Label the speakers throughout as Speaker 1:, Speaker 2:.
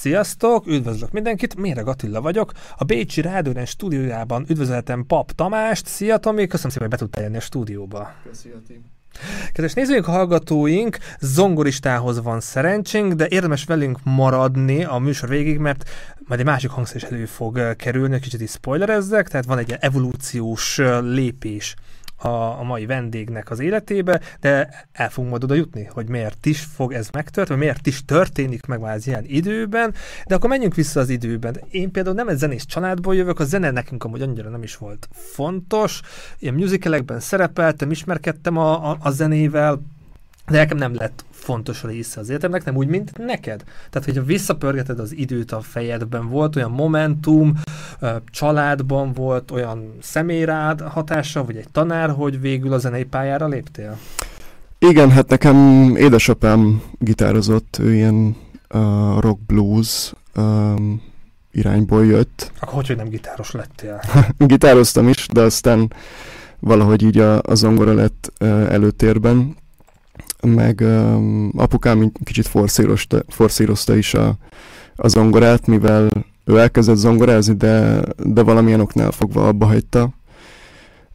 Speaker 1: Sziasztok, üdvözlök mindenkit, Méreg Attila vagyok. A Bécsi Rádiónen stúdiójában üdvözletem Pap Tamást. Szia Tomi, köszönöm szépen, hogy be tudtál jönni a stúdióba.
Speaker 2: Köszönöm.
Speaker 1: Kedves nézőink, hallgatóink, zongoristához van szerencsénk, de érdemes velünk maradni a műsor végig, mert majd egy másik hangszer is elő fog kerülni, kicsit is spoilerezzek, tehát van egy evolúciós lépés a, a mai vendégnek az életébe, de el fogunk majd oda jutni, hogy miért is fog ez megtörténni, miért is történik meg már az ilyen időben, de akkor menjünk vissza az időben. Én például nem egy zenész családból jövök, a zene nekünk amúgy annyira nem is volt fontos, ilyen musicalekben szerepeltem, ismerkedtem a, a, a zenével, de nekem nem lett fontos része az életemnek, nem úgy, mint neked. Tehát, hogyha visszapörgeted az időt a fejedben, volt olyan momentum, családban volt olyan személyrád hatása, vagy egy tanár, hogy végül a zenei pályára léptél?
Speaker 2: Igen, hát nekem édesapám gitározott, ő ilyen uh, rock blues um, irányból jött.
Speaker 1: Akkor hogy, hogy nem gitáros lettél?
Speaker 2: Gitároztam is, de aztán valahogy így a, a zongora lett uh, előtérben, meg um, apukám kicsit forszírozta, forszírozta is a, a zongorát, mivel ő elkezdett zongorázni, de, de valamilyen oknál fogva abba hagyta.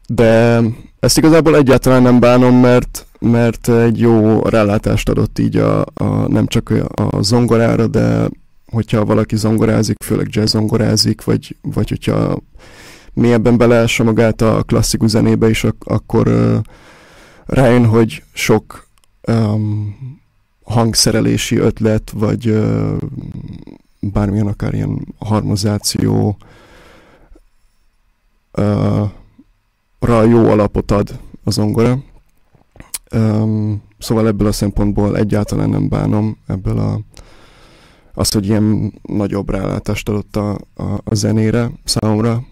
Speaker 2: De ezt igazából egyáltalán nem bánom, mert, mert egy jó rálátást adott így a, a, nem csak a zongorára, de hogyha valaki zongorázik, főleg jazz zongorázik, vagy, vagy hogyha mélyebben beleássa magát a klasszikus zenébe is, ak- akkor uh, rájön, hogy sok um, hangszerelési ötlet, vagy uh, bármilyen akár ilyen harmonizáció uh, ra jó alapot ad a zongora. Um, szóval ebből a szempontból egyáltalán nem bánom ebből a azt, hogy ilyen nagyobb rálátást adott a, a, a zenére számomra.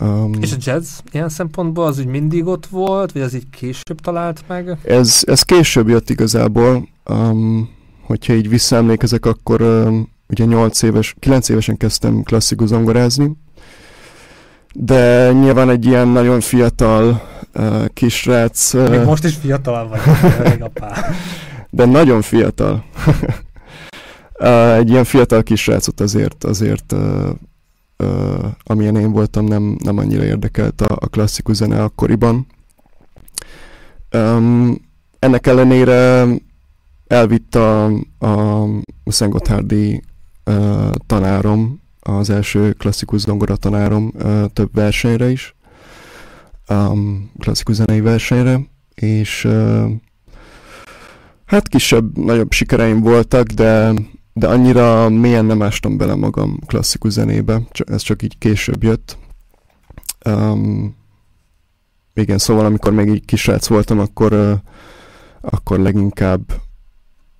Speaker 1: Um, és a jazz ilyen szempontból az úgy mindig ott volt, vagy az így később talált meg?
Speaker 2: Ez, ez később jött igazából. Um, hogyha így visszaemlékezek, akkor um, ugye 8 éves, 9 évesen kezdtem klasszikus zongorázni, de nyilván egy ilyen nagyon fiatal uh, kisrác...
Speaker 1: Uh, Még most is fiatal vagy, apá.
Speaker 2: De nagyon fiatal. uh, egy ilyen fiatal kisrácot azért, azért uh, uh, amilyen én voltam, nem, nem annyira érdekelt a, a klasszikus zene akkoriban. Um, ennek ellenére elvitt a, a Szentgotthárdi uh, tanárom, az első klasszikus zongora tanárom uh, több versenyre is, um, klasszikus zenei versenyre, és uh, hát kisebb, nagyobb sikereim voltak, de, de annyira mélyen nem ástam bele magam klasszikus zenébe, ez csak így később jött. Um, igen, szóval amikor még így kisrác voltam, akkor, uh, akkor leginkább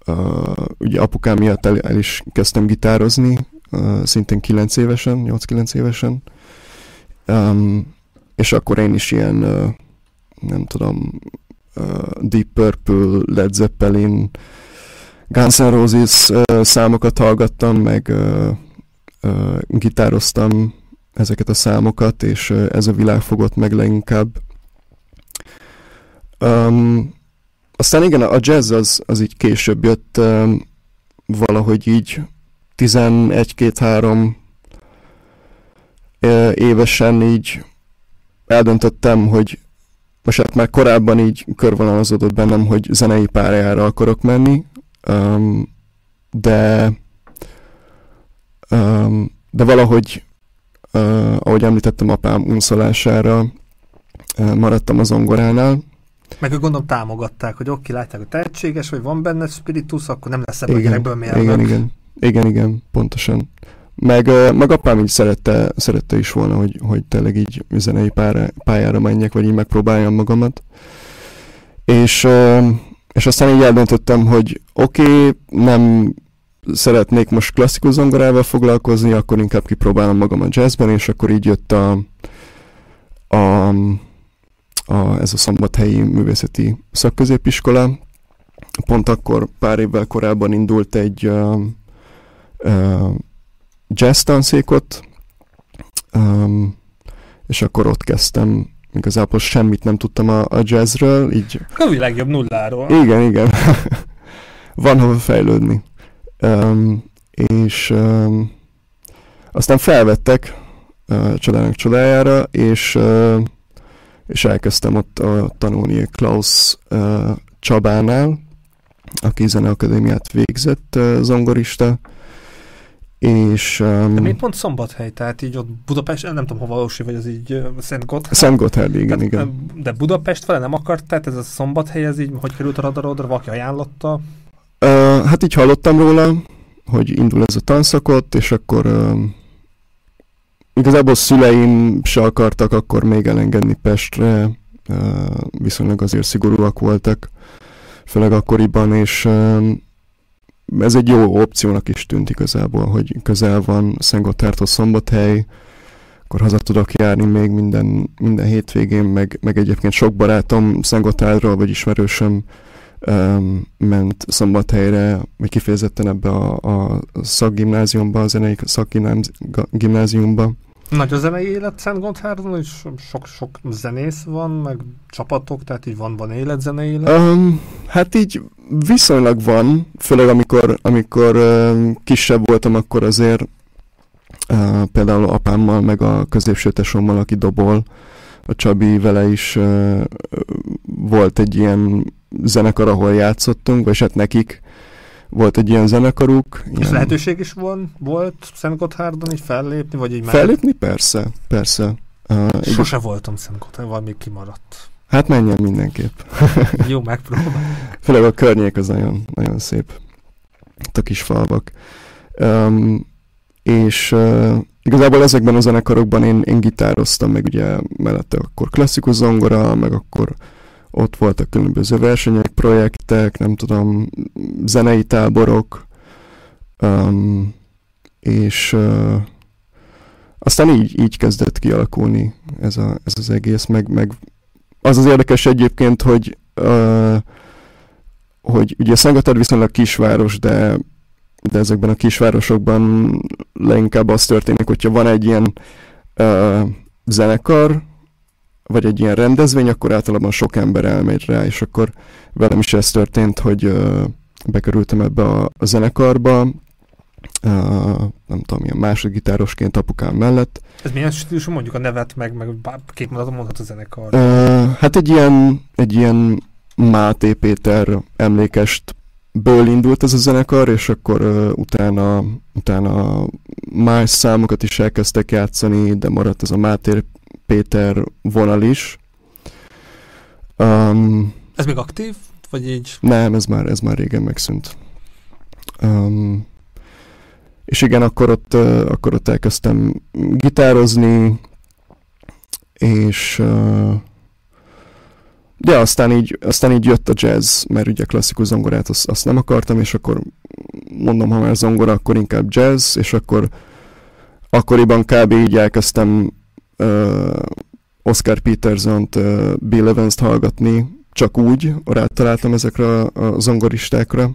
Speaker 2: uh, ugye apukám miatt el, el is kezdtem gitározni, uh, szintén 9 évesen, 8-9 évesen. Um, és akkor én is ilyen, uh, nem tudom, uh, Deep Purple, Led Zeppelin, Guns N' Roses számokat hallgattam, meg gitároztam ezeket a számokat, és ez a világ fogott meg leginkább. Um, aztán igen, a jazz az, az így később jött, um, valahogy így 11-2-3 évesen így eldöntöttem, hogy most hát már korábban így körvonalazódott bennem, hogy zenei pályára akarok menni, um, de um, de valahogy, uh, ahogy említettem, apám unszolására uh, maradtam a zongoránál,
Speaker 1: meg ők gondolom támogatták, hogy oké, látják, hogy tehetséges, vagy van benne spiritus, akkor nem lesz ebből a gyerekből mérnök.
Speaker 2: Igen, igen, igen, igen, pontosan. Meg, meg apám így szerette, szerette is volna, hogy, hogy tényleg így zenei pályára, pályára menjek, vagy így megpróbáljam magamat. És, és aztán így eldöntöttem, hogy oké, okay, nem szeretnék most klasszikus zongorával foglalkozni, akkor inkább kipróbálom magam a jazzben, és akkor így jött a, a a, ez a szombathelyi művészeti szakközépiskola. Pont akkor pár évvel korábban indult egy uh, uh, jazz tanszékot, um, és akkor ott kezdtem igazából semmit nem tudtam a, a jazzről, így...
Speaker 1: A legjobb nulláról.
Speaker 2: Igen, igen. Van hova fejlődni. Um, és um, aztán felvettek uh, csodának csodájára, és, uh, és elkezdtem ott uh, tanulni Klaus uh, Csabánál, aki Zeneakadémiát végzett uh, zongorista, és... Um,
Speaker 1: De miért pont Szombathely? Tehát így ott Budapest, nem tudom, hova valósi, vagy az így Szent Gotthard?
Speaker 2: Szent Gotthard, igen,
Speaker 1: Tehát,
Speaker 2: igen.
Speaker 1: De Budapest fele nem akart, tehát ez a Szombathely, ez így, hogy került a radarodra, valaki ajánlotta?
Speaker 2: Uh, hát így hallottam róla, hogy indul ez a tanszakot, és akkor uh, igazából szüleim se akartak akkor még elengedni Pestre, uh, viszonylag azért szigorúak voltak, főleg akkoriban, és uh, ez egy jó opciónak is tűnt igazából, hogy közel van Szentgotthardhoz Szombathely, akkor haza tudok járni még minden, minden hétvégén, meg, meg egyébként sok barátom Szentgotthárdról, vagy ismerősöm um, ment Szombathelyre, vagy kifejezetten ebbe a, a szakgimnáziumba, a zenei szakgimnáziumba.
Speaker 1: Nagy a zenei élet Szent Gotthárdon, és sok-sok zenész van, meg csapatok, tehát így van, van élet, zenei élet?
Speaker 2: Um, hát így viszonylag van, főleg amikor, amikor uh, kisebb voltam, akkor azért uh, például apámmal, meg a középső tesómmal, aki dobol, a Csabi vele is uh, volt egy ilyen zenekar, ahol játszottunk, vagy hát nekik volt egy ilyen zenekaruk.
Speaker 1: És
Speaker 2: ilyen...
Speaker 1: lehetőség is van, volt Szent Gotthárdon így fellépni, vagy így
Speaker 2: Fellépni? Persze, persze.
Speaker 1: Uh, Sose így... voltam Szent Gotthard, valami kimaradt.
Speaker 2: Hát menjen mindenképp.
Speaker 1: Jó, megpróbálom.
Speaker 2: Főleg a környék az nagyon, nagyon szép. A kis falvak. Um, és uh, igazából ezekben a zenekarokban én, én gitároztam, meg ugye mellette akkor klasszikus zongora, meg akkor ott voltak különböző versenyek, projektek, nem tudom, zenei táborok, um, és uh, aztán így, így kezdett kialakulni ez, a, ez az egész, meg, meg az az érdekes egyébként, hogy uh, hogy ugye Szentgatár viszonylag kisváros, de, de ezekben a kisvárosokban leginkább az történik, hogyha van egy ilyen uh, zenekar, vagy egy ilyen rendezvény, akkor általában sok ember elmegy rá, és akkor velem is ez történt, hogy uh, bekerültem ebbe a, a zenekarba, uh, nem tudom, ilyen másodgitárosként apukám mellett.
Speaker 1: Ez milyen stílusú, mondjuk a nevet, meg, meg két mondatot mondhat a zenekar?
Speaker 2: Uh, hát egy ilyen, egy ilyen Máté Péter emlékest ből indult ez a zenekar, és akkor uh, utána, utána más számokat is elkezdtek játszani, de maradt ez a Máté Péter vonal is. Um,
Speaker 1: ez még aktív? Vagy így?
Speaker 2: Nem, ez már, ez már régen megszűnt. Um, és igen, akkor ott, akkor ott elkezdtem gitározni, és de aztán így, aztán így jött a jazz, mert ugye klasszikus zongorát azt, azt nem akartam, és akkor mondom, ha már zongora, akkor inkább jazz, és akkor akkoriban kb. így elkezdtem uh, Oscar Peterson-t, uh, Bill Evans-t hallgatni, csak úgy, rátaláltam ezekre a zongoristákra,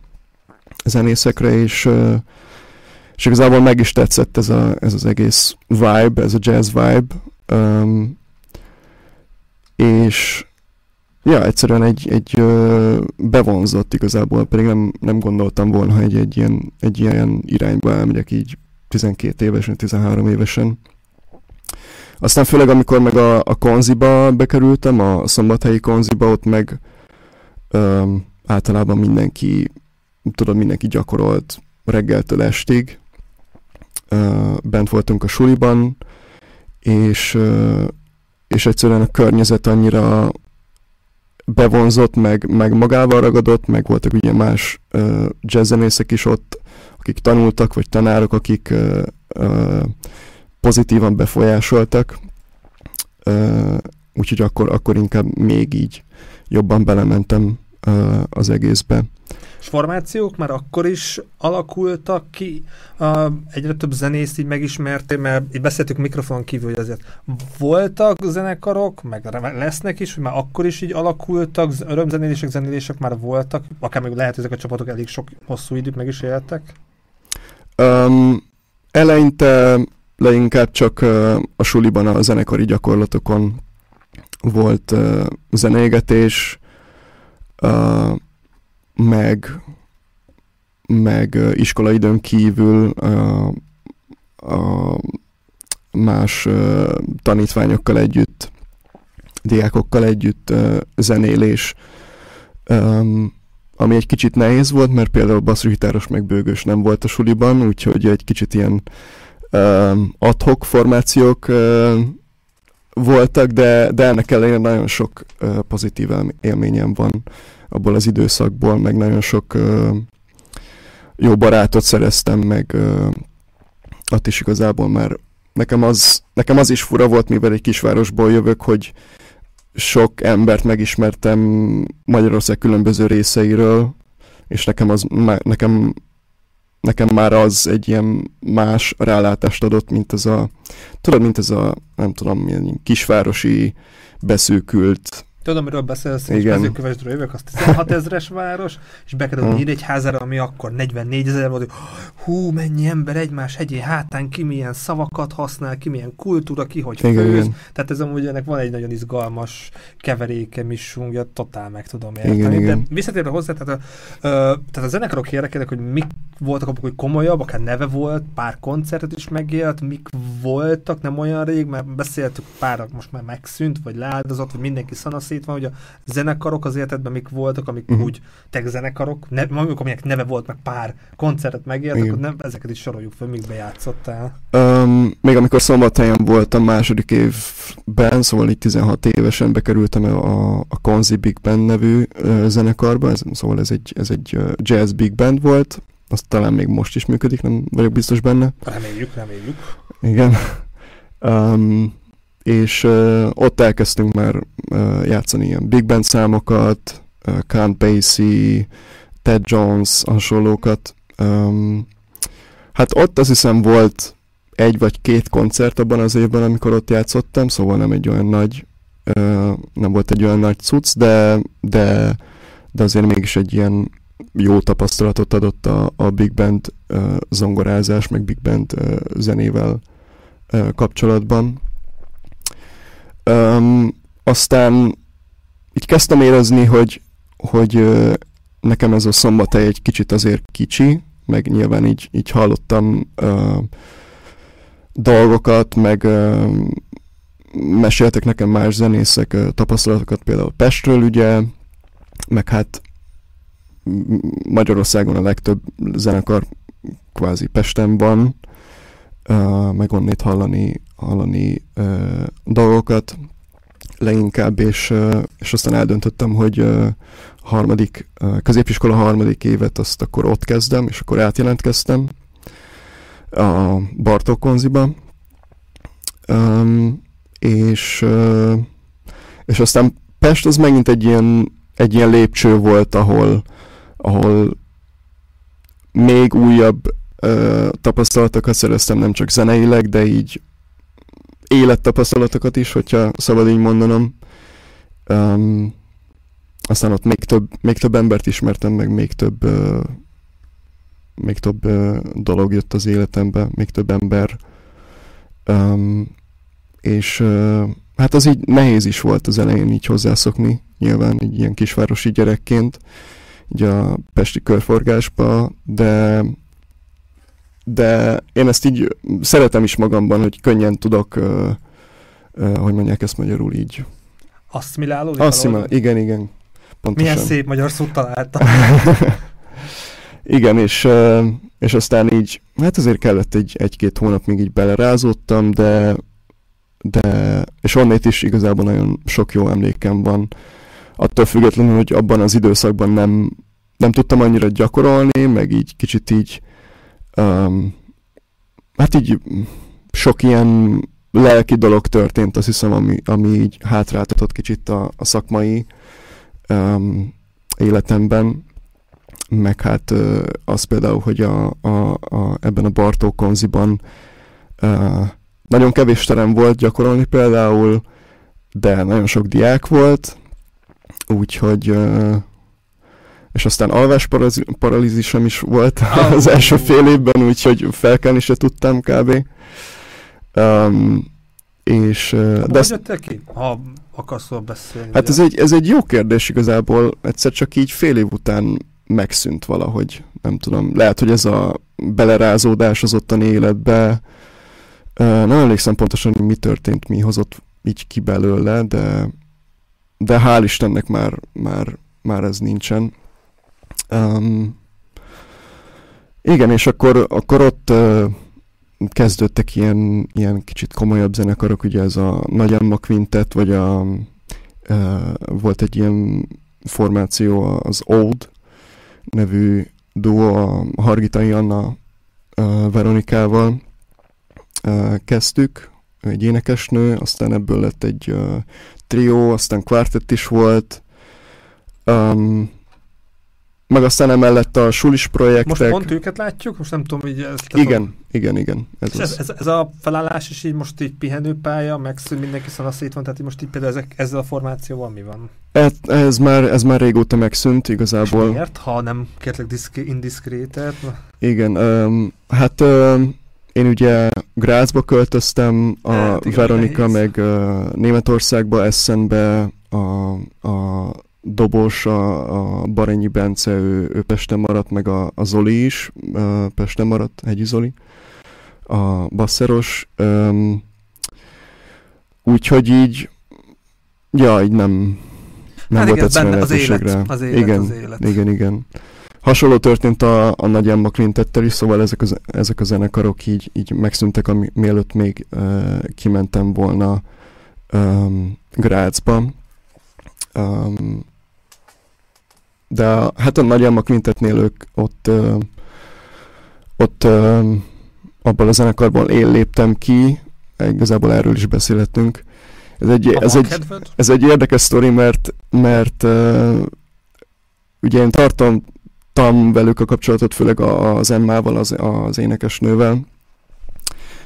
Speaker 2: zenészekre, és, uh, és igazából meg is tetszett ez, a, ez az egész vibe, ez a jazz vibe, um, és ja, egyszerűen egy, egy ö, bevonzott igazából, pedig nem, nem gondoltam volna, hogy egy ilyen, egy ilyen irányba elmegyek így 12 évesen, 13 évesen. Aztán főleg, amikor meg a, a konziba bekerültem, a szombathelyi konziba, ott meg ö, általában mindenki, tudod, mindenki gyakorolt reggeltől estig. Bent voltunk a suliban, és, és egyszerűen a környezet annyira bevonzott, meg, meg magával ragadott, meg voltak ugye más uh, jazzzenészek is ott, akik tanultak, vagy tanárok, akik pozitívan befolyásoltak, úgyhogy akkor, akkor inkább még így jobban belementem az egészbe.
Speaker 1: Formációk már akkor is alakultak ki, uh, egyre több zenészt így megismertél, mert így beszéltük mikrofon kívül, hogy azért voltak zenekarok, meg lesznek is, hogy már akkor is így alakultak, örömzenélések, zenélések már voltak, akár még lehet, hogy ezek a csapatok elég sok hosszú időt meg is éltek?
Speaker 2: Um, eleinte leginkább csak uh, a suliban a zenekari gyakorlatokon volt uh, zenégetés, uh, meg meg iskolaidőn kívül a, a más tanítványokkal együtt, diákokkal együtt zenélés, ami egy kicsit nehéz volt, mert például basszusgitáros meg bőgős nem volt a suliban, úgyhogy egy kicsit ilyen adhok formációk voltak, de, de ennek ellenére nagyon sok pozitív élményem van abból az időszakból, meg nagyon sok jó barátot szereztem, meg ott is igazából már nekem az, nekem az is fura volt, mivel egy kisvárosból jövök, hogy sok embert megismertem Magyarország különböző részeiről, és nekem, az, nekem, nekem már az egy ilyen más rálátást adott, mint ez a, tudod, mint ez a, nem tudom, milyen kisvárosi beszűkült
Speaker 1: Tudom, miről beszélsz, és mezőkövesdről jövök, az 16 ezres város, és bekerül hmm. egy házára, ami akkor 44 ezer volt, hú, mennyi ember egymás hegyén hátán, ki milyen szavakat használ, ki milyen kultúra, ki hogy igen, főz. Igen. Tehát ez amúgy ennek van egy nagyon izgalmas keveréke, misungja, totál meg tudom érteni. Igen, igen. De visszatérve hozzá, tehát a, ö, tehát a zenekarok érdekelnek, hogy mik voltak abban, hogy komolyabb, akár neve volt, pár koncertet is megélt, mik voltak, nem olyan rég, mert beszéltük pár, most már megszűnt, vagy leáldozott, vagy mindenki szanaszét van, hogy a zenekarok az életedben mik voltak, amik uh-huh. úgy teg zenekarok, ne, amik, aminek neve volt, meg pár koncertet megélt, akkor nem, ezeket is soroljuk fel, mikbe játszottál.
Speaker 2: Um, még amikor szombathelyen voltam második évben, szóval így 16 évesen bekerültem a, a Konzi Big Band nevű uh, zenekarba, ez, szóval ez egy, ez egy uh, jazz big band volt, azt talán még most is működik, nem vagyok biztos benne.
Speaker 1: Reméljük, reméljük.
Speaker 2: Igen. Um, és uh, ott elkezdtünk már uh, játszani ilyen big band számokat, uh, Count Basie, Ted Jones, hasonlókat. Um, hát ott azt hiszem volt egy vagy két koncert abban az évben, amikor ott játszottam, szóval nem egy olyan nagy, uh, nem volt egy olyan nagy cucc, de, de, de azért mégis egy ilyen jó tapasztalatot adott a, a Big Band uh, zongorázás, meg Big Band uh, zenével uh, kapcsolatban. Um, aztán így kezdtem érezni, hogy, hogy nekem ez a szombathely egy kicsit azért kicsi, meg nyilván így, így hallottam uh, dolgokat, meg uh, meséltek nekem más zenészek uh, tapasztalatokat, például Pestről ugye, meg hát Magyarországon a legtöbb zenekar kvázi Pesten van, uh, meg onnét hallani, hallani uh, dolgokat. Leginkább, és, uh, és aztán eldöntöttem, hogy uh, harmadik, uh, középiskola harmadik évet azt akkor ott kezdem, és akkor átjelentkeztem a Bartók konziba, um, és, uh, és aztán Pest az megint egy ilyen, egy ilyen lépcső volt, ahol, ahol még újabb ö, tapasztalatokat szereztem, nem csak zeneileg, de így élettapasztalatokat is, hogyha szabad így mondanom. Um, aztán ott még több, még több embert ismertem, meg még több uh, még több uh, dolog jött az életembe, még több ember. Um, és uh, hát az így nehéz is volt az elején így hozzászokni, nyilván így ilyen kisvárosi gyerekként így a Pesti körforgásba, de de én ezt így szeretem is magamban, hogy könnyen tudok, uh, uh, hogy mondják ezt magyarul így.
Speaker 1: Asszimilálódni?
Speaker 2: Asszimilálódni, igen, igen.
Speaker 1: Pontosan. Milyen szép magyar szót találtam.
Speaker 2: igen, és, és aztán így, hát azért kellett egy, egy-két hónap, még így belerázódtam, de, de és onnét is igazából nagyon sok jó emlékem van attól függetlenül, hogy abban az időszakban nem, nem tudtam annyira gyakorolni, meg így kicsit így um, hát így sok ilyen lelki dolog történt, azt hiszem, ami, ami így hátráltatott kicsit a, a szakmai um, életemben, meg hát uh, az például, hogy a, a, a, ebben a Bartó konziban uh, nagyon kevés terem volt gyakorolni például, de nagyon sok diák volt, úgyhogy és aztán alvás paralízisem is volt oh. az első fél évben, úgyhogy felkelni se tudtam kb. Um, és,
Speaker 1: de ezt, ki, ha akarsz beszélni?
Speaker 2: Hát ez egy, ez egy jó kérdés igazából, egyszer csak így fél év után megszűnt valahogy. nem tudom, lehet, hogy ez a belerázódás az ottani életbe, nem emlékszem pontosan, hogy mi történt, mi hozott így ki belőle, de, de hál' Istennek már, már, már ez nincsen. Um, igen, és akkor, akkor ott uh, kezdődtek ilyen, ilyen kicsit komolyabb zenekarok, ugye ez a Nagy Emma Quintet, vagy a, uh, volt egy ilyen formáció, az Old nevű duo, a Hargitai Anna uh, Veronikával uh, kezdtük, egy énekesnő, aztán ebből lett egy uh, trió, aztán kvartett is volt, um, meg aztán emellett a sulis projektek.
Speaker 1: Most pont őket látjuk? Most nem tudom, így...
Speaker 2: Ezt igen, tudom. igen, igen.
Speaker 1: Ez, ez, ez, ez, a felállás is így most így pihenőpálya, megszűn, mindenki szanaszét van, tehát most így például ezek, ezzel a formációval mi van?
Speaker 2: Ez, ez, már, ez már régóta megszűnt igazából. És
Speaker 1: miért, ha nem kérlek indiszkrétet?
Speaker 2: Igen, um, hát um, én ugye Grazba költöztem, a hát, igen, Veronika meg uh, Németországba, Essenbe, a, a dobos, a, a Baranyi Bence, ő, ő Pesten maradt, meg a, a Zoli is, uh, Pesten maradt, Hegyi Zoli, a basszeros. Um, úgyhogy így, ja, így nem, nem hát volt egyszerűen
Speaker 1: az élet, az élet,
Speaker 2: igen,
Speaker 1: az élet.
Speaker 2: igen, igen. Hasonló történt a, a Nagy Emma Quintettel is, szóval ezek, az, ezek a zenekarok így, így megszűntek, ami, mielőtt még uh, kimentem volna um, Grácsba. Um, de a, hát a Nagy Emma Quintetnél ők ott, uh, ott uh, abból a zenekarból én léptem ki, igazából erről is beszélhetünk. Ez egy, ez egy, ez egy érdekes sztori, mert, mert uh, ugye én tartom tartottam velük a kapcsolatot, főleg az Emmával, az, az énekesnővel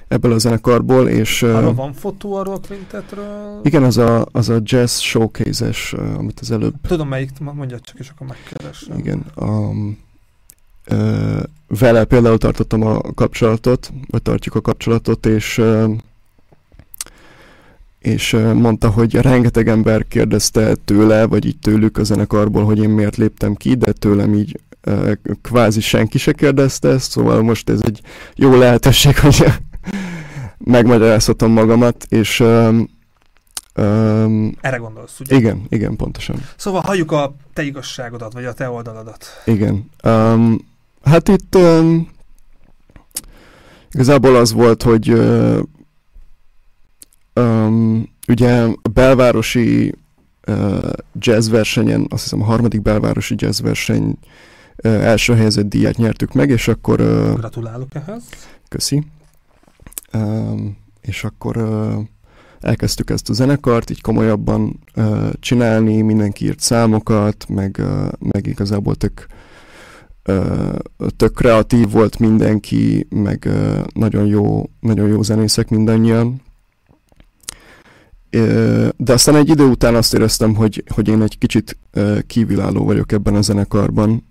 Speaker 2: ebből a zenekarból, és...
Speaker 1: Arra van fotó arról a quintetről?
Speaker 2: Igen, az a, az a jazz showcase-es, amit az előbb...
Speaker 1: Tudom melyik, mondja csak, és akkor megkeresem.
Speaker 2: Igen, um, vele például tartottam a kapcsolatot, vagy tartjuk a kapcsolatot, és és mondta, hogy rengeteg ember kérdezte tőle, vagy így tőlük a zenekarból, hogy én miért léptem ki, de tőlem így kvázi senki se kérdezte ezt, szóval most ez egy jó lehetőség, hogy megmagyarázhatom magamat, és um,
Speaker 1: um, erre gondolsz, ugye?
Speaker 2: Igen, igen, pontosan.
Speaker 1: Szóval halljuk a te igazságodat, vagy a te oldaladat.
Speaker 2: Igen. Um, hát itt um, igazából az volt, hogy uh, um, ugye a belvárosi uh, jazz versenyen, azt hiszem a harmadik belvárosi jazz verseny első helyezett díjat nyertük meg, és akkor...
Speaker 1: Gratulálok ehhez.
Speaker 2: Köszi. És akkor elkezdtük ezt a zenekart, így komolyabban csinálni, mindenki írt számokat, meg, meg igazából tök, tök kreatív volt mindenki, meg nagyon jó, nagyon jó zenészek mindannyian. De aztán egy idő után azt éreztem, hogy, hogy én egy kicsit kívülálló vagyok ebben a zenekarban,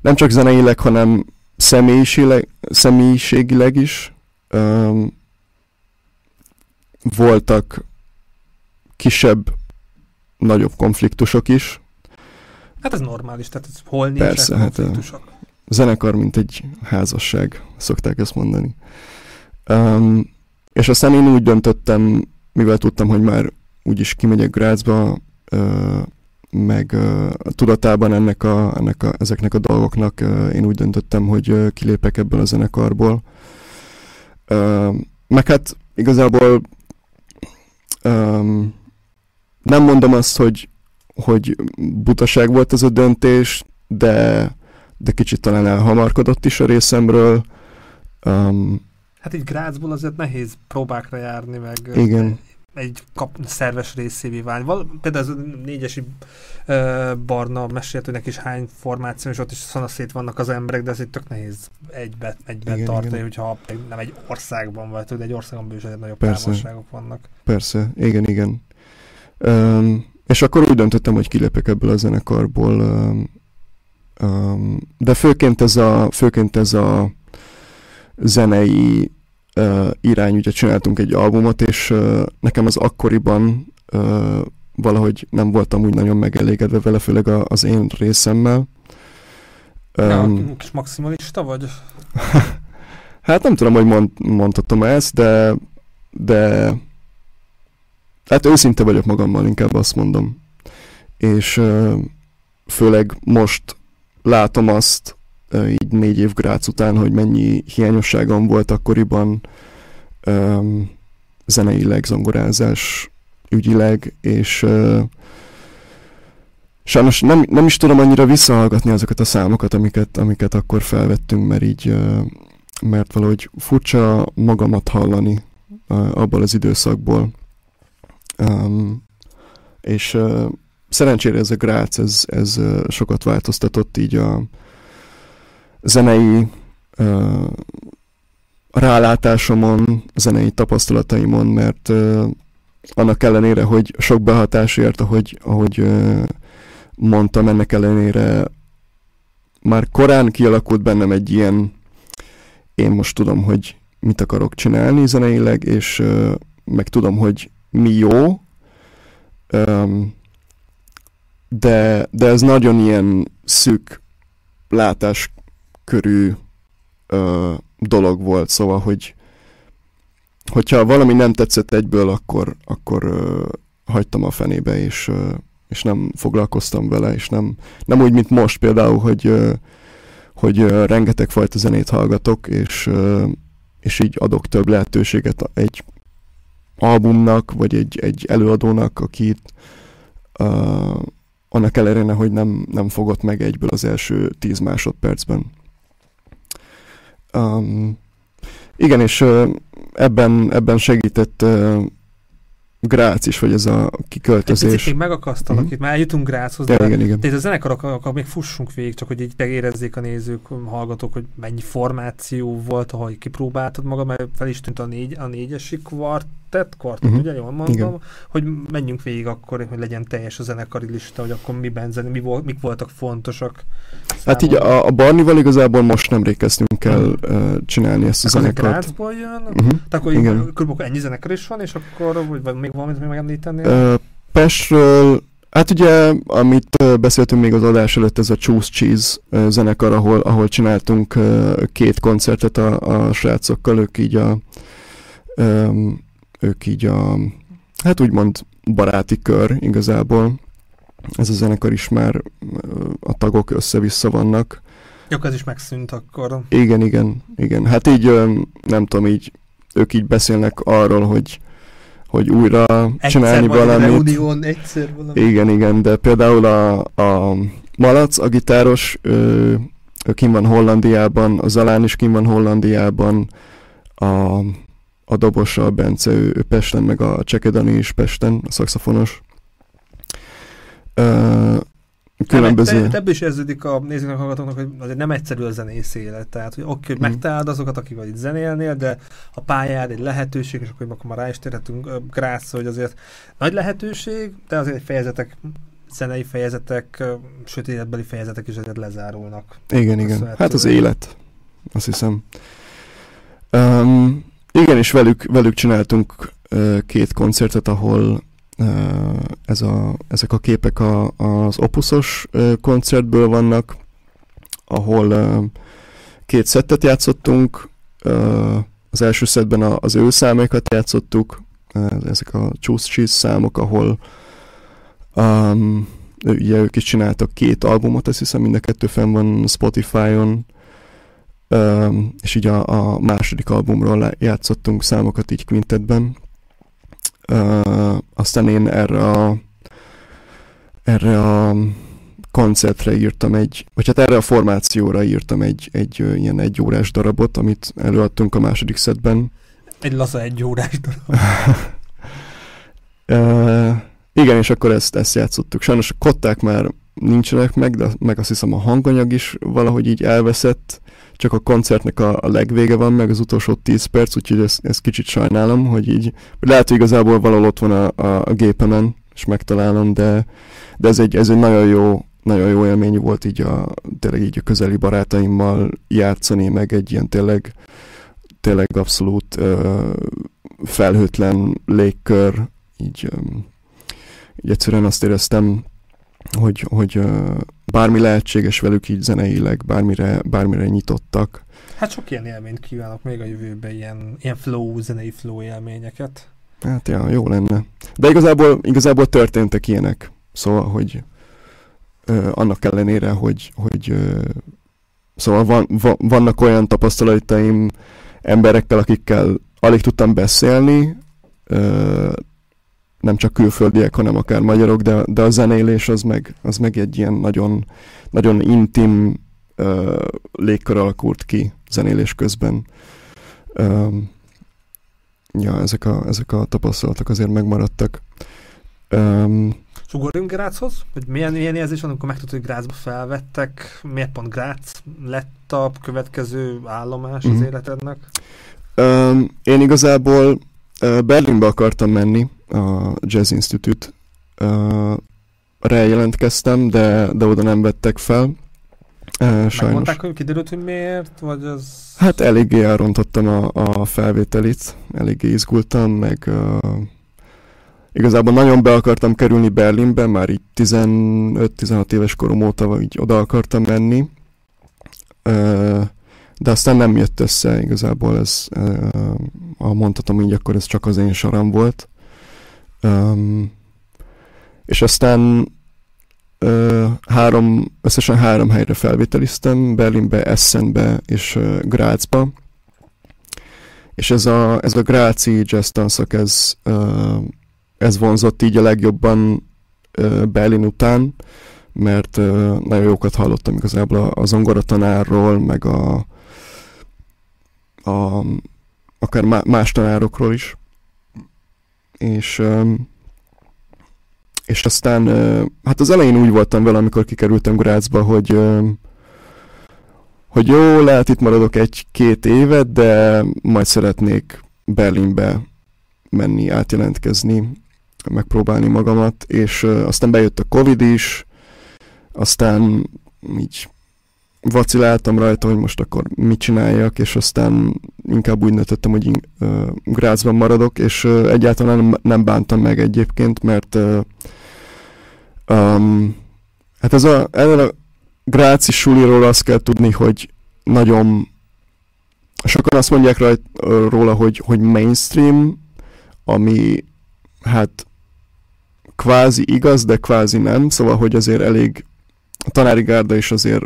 Speaker 2: nem csak zeneileg, hanem személyiségileg, személyiségileg is um, voltak kisebb, nagyobb konfliktusok is.
Speaker 1: Hát ez normális, tehát ez hol nincs Persze, hát a
Speaker 2: zenekar, mint egy házasság, szokták ezt mondani. Um, és aztán én úgy döntöttem, mivel tudtam, hogy már úgyis kimegyek Grácsba, uh, meg uh, tudatában ennek a, ennek a, ezeknek a dolgoknak uh, én úgy döntöttem, hogy uh, kilépek ebből a zenekarból. Uh, meg hát igazából um, nem mondom azt, hogy, hogy butaság volt ez a döntés, de, de kicsit talán elhamarkodott is a részemről. Um,
Speaker 1: hát így Grácsból azért nehéz próbákra járni, meg
Speaker 2: igen
Speaker 1: egy kap, szerves részévé válni. Val, például ez a négyesi uh, barna mesélt, hogy neki is hány formáció, és ott is szanaszét vannak az emberek, de ez egy tök nehéz egybe, egyben igen, tartani, igen. hogyha nem egy országban vagy, de egy országban belül is nagyobb Persze. távolságok vannak.
Speaker 2: Persze, igen, igen. Um, és akkor úgy döntöttem, hogy kilépek ebből a zenekarból, um, um, de főként ez a, főként ez a zenei uh, irány, ugye csináltunk egy albumot, és uh, nekem az akkoriban uh, valahogy nem voltam úgy nagyon megelégedve vele, főleg a, az én részemmel.
Speaker 1: Ja, um, kis maximalista vagy?
Speaker 2: hát nem tudom, hogy mond, mondhatom ezt, de de hát őszinte vagyok magammal, inkább azt mondom. És uh, főleg most látom azt, így négy év Grác után, hogy mennyi hiányosságom volt akkoriban um, zeneileg, zongorázás ügyileg, és uh, sajnos nem, nem is tudom annyira visszahallgatni azokat a számokat, amiket, amiket akkor felvettünk, mert így, uh, mert valahogy furcsa magamat hallani uh, abból az időszakból. Um, és uh, szerencsére ez a Grác, ez, ez uh, sokat változtatott így a zenei uh, rálátásomon, zenei tapasztalataimon, mert uh, annak ellenére, hogy sok behatás ért, ahogy, ahogy uh, mondtam, ennek ellenére már korán kialakult bennem egy ilyen, én most tudom, hogy mit akarok csinálni zeneileg, és uh, meg tudom, hogy mi jó, um, de, de ez nagyon ilyen szűk látáskörű uh, dolog volt, szóval, hogy hogyha valami nem tetszett egyből, akkor, akkor uh, hagytam a fenébe, és, uh, és nem foglalkoztam vele, és nem, nem úgy, mint most például, hogy, uh, hogy uh, rengeteg fajta zenét hallgatok, és, uh, és így adok több lehetőséget egy albumnak, vagy egy, egy előadónak, akit uh, annak ellenére, hogy nem, nem fogott meg egyből az első tíz másodpercben. Um, igen, és ebben, ebben segített Grác is, vagy ez a kiköltözés. Egy
Speaker 1: még megakasztalak mm-hmm. itt, már eljutunk Gráchoz, de,
Speaker 2: de, igen, igen.
Speaker 1: de a zenekarok, akkor még fussunk végig, csak hogy így megérezzék a nézők, hallgatók, hogy mennyi formáció volt, ahogy kipróbáltad magad, mert fel is tűnt a, négy, a négyesi kvartett, kvartett, uh-huh. ugye, jól mondom, igen. hogy menjünk végig akkor, hogy legyen teljes a zenekari lista, hogy akkor miben zene, mi volt, mik voltak fontosak.
Speaker 2: Számomra. Hát így a, a Barnival igazából most nem kezdtünk el uh, csinálni ezt a zenekart.
Speaker 1: Grácsból jön, uh-huh. tehát akkor körülbelül ennyi zenekar is van, és akkor vagy még valamit még megemlítenél? Uh,
Speaker 2: Pestről, hát ugye, amit beszéltünk még az adás előtt, ez a Choose Cheese zenekar, ahol, ahol csináltunk két koncertet a, a srácokkal, ők így a um, ők így a hát úgymond baráti kör igazából. Ez a zenekar is már a tagok össze-vissza vannak.
Speaker 1: Jó, ez is megszűnt akkor.
Speaker 2: Igen, igen, igen. Hát így nem tudom, így ők így beszélnek arról, hogy hogy újra egyszer csinálni valamit.
Speaker 1: Reunión, egyszer valami.
Speaker 2: Igen, igen, de például a, a Malac, a gitáros, ő, ő kim van Hollandiában, a Zalán is kim van Hollandiában, a, a dobosa, a Bence, ő, ő Pesten, meg a Csekedani is Pesten, a szakszafonos. Uh,
Speaker 1: különböző... Nem, ebből is érződik a nézőknek, hallgatóknak, hogy azért nem egyszerű a zenész élet. Tehát, hogy oké, hogy hmm. megtaláld azokat, akik vagy itt zenélnél, de a pályád egy lehetőség, és akkor, akkor már rá is térhetünk Grász, hogy azért nagy lehetőség, de azért egy fejezetek zenei fejezetek, sötétbeli fejezetek is azért lezárulnak.
Speaker 2: Igen, igen. Hát az élet, azt hiszem. Um, igen, és velük, velük csináltunk uh, két koncertet, ahol ez a, ezek a képek a, az opuszos koncertből vannak, ahol két szettet játszottunk, az első szettben az ő számokat játszottuk, ezek a Cheese számok, ahol um, ugye ők is csináltak két albumot, azt hiszem mind a kettő fenn van Spotify-on, um, és így a, a második albumról játszottunk számokat így quintetben, Uh, aztán én erre a, erre a koncertre írtam egy, vagy hát erre a formációra írtam egy, egy ilyen egy órás darabot, amit előadtunk a második szedben.
Speaker 1: Egy laza egy órás darab.
Speaker 2: uh, igen, és akkor ezt, ezt játszottuk. Sajnos a kották már nincsenek meg, de meg azt hiszem a hanganyag is valahogy így elveszett, csak a koncertnek a, a legvége van, meg az utolsó 10 perc, úgyhogy ezt, ezt kicsit sajnálom, hogy így, lehet, hogy igazából valahol ott van a, a, a gépemen, és megtalálom, de, de ez, egy, ez egy nagyon jó, nagyon jó élmény volt így a, tényleg így a közeli barátaimmal játszani, meg egy ilyen tényleg, tényleg abszolút uh, felhőtlen légkör, így, um, így egyszerűen azt éreztem, hogy, hogy bármi lehetséges velük így zeneileg, bármire, bármire nyitottak.
Speaker 1: Hát sok ilyen élményt kívánok még a jövőben, ilyen, ilyen flow, zenei flow élményeket.
Speaker 2: Hát ja, jó lenne. De igazából, igazából történtek ilyenek. Szóval, hogy ö, annak ellenére, hogy, hogy ö, szóval van, van, vannak olyan tapasztalataim emberekkel, akikkel alig tudtam beszélni, ö, nem csak külföldiek, hanem akár magyarok, de, de a zenélés az meg, az meg egy ilyen nagyon, nagyon intim ö, légkör alakult ki zenélés közben. Ö, ja, ezek a, ezek a tapasztalatok azért megmaradtak.
Speaker 1: Um, és ugorjunk Gráchoz? Hogy milyen, milyen érzés van, amikor megtudod, hogy Grácsba felvettek? Miért pont Grác lett a következő állomás uh-huh. az mhm. életednek?
Speaker 2: Um, én igazából uh, Berlinbe akartam menni, a Jazz Institute uh, jelentkeztem, de, de oda nem vettek fel.
Speaker 1: Uh, sajnos. Megmondták, hogy kiderült, hogy miért? Vagy az...
Speaker 2: Hát eléggé elrontottam a, a felvételit, eléggé izgultam, meg uh, igazából nagyon be akartam kerülni Berlinbe, már így 15-16 éves korom óta így oda akartam menni, uh, de aztán nem jött össze igazából ez, uh, ha mondhatom így, akkor ez csak az én soram volt. Um, és aztán uh, három, összesen három helyre felvételiztem, Berlinbe, Essenbe és uh, Grazba. És ez a, ez a gráci jazz tanszak, ez, uh, ez vonzott így a legjobban uh, Berlin után, mert uh, nagyon jókat hallottam igazából a, a zongoratanárról, meg a, a akár más tanárokról is és és aztán hát az elején úgy voltam vele, amikor kikerültem Grácsba, hogy hogy jó, lehet itt maradok egy-két évet, de majd szeretnék Berlinbe menni, átjelentkezni, megpróbálni magamat, és aztán bejött a Covid is, aztán így vaciláltam rajta, hogy most akkor mit csináljak, és aztán inkább úgy nőttem, hogy uh, Grácsban maradok, és uh, egyáltalán nem, bántam meg egyébként, mert uh, um, hát ez a, erről a Gráci suliról azt kell tudni, hogy nagyon sokan azt mondják rajt, róla, hogy, hogy mainstream, ami hát kvázi igaz, de kvázi nem, szóval, hogy azért elég a tanári gárda is azért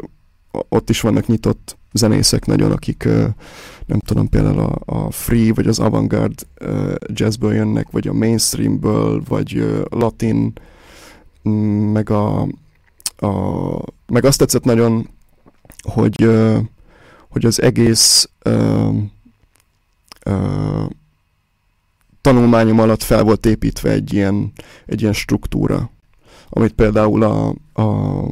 Speaker 2: ott is vannak nyitott zenészek nagyon, akik nem tudom, például a, a free vagy az avantgard jazzből jönnek, vagy a mainstreamből, vagy latin, mm, meg a, a meg azt tetszett nagyon, hogy hogy az egész uh, uh, tanulmányom alatt fel volt építve egy ilyen, egy ilyen struktúra, amit például a, a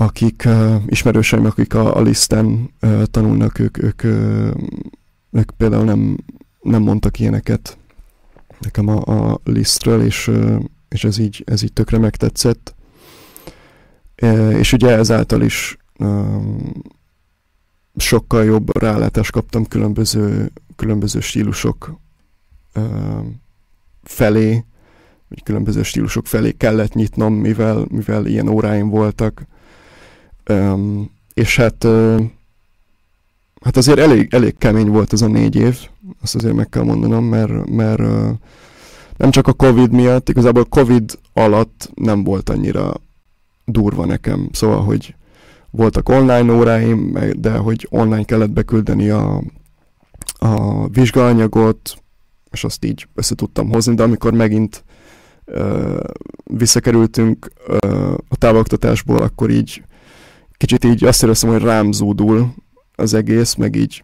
Speaker 2: akik uh, ismerőseim, akik a, a listen uh, tanulnak, ők, ők, ők például nem, nem mondtak ilyeneket nekem a, a listről, és, és ez, így, ez így tökre megtetszett. És ugye ezáltal is sokkal jobb rálátást kaptam különböző, különböző stílusok felé, vagy különböző stílusok felé kellett nyitnom, mivel, mivel ilyen óráim voltak Um, és hát, uh, hát azért elég, elég kemény volt ez a négy év, azt azért meg kell mondanom, mert, mert uh, nem csak a Covid miatt, igazából Covid alatt nem volt annyira durva nekem, szóval, hogy voltak online óráim, de hogy online kellett beküldeni a, a vizsgaanyagot, és azt így össze tudtam hozni, de amikor megint uh, visszakerültünk uh, a távoktatásból, akkor így kicsit így azt éreztem, hogy rám zúdul az egész, meg így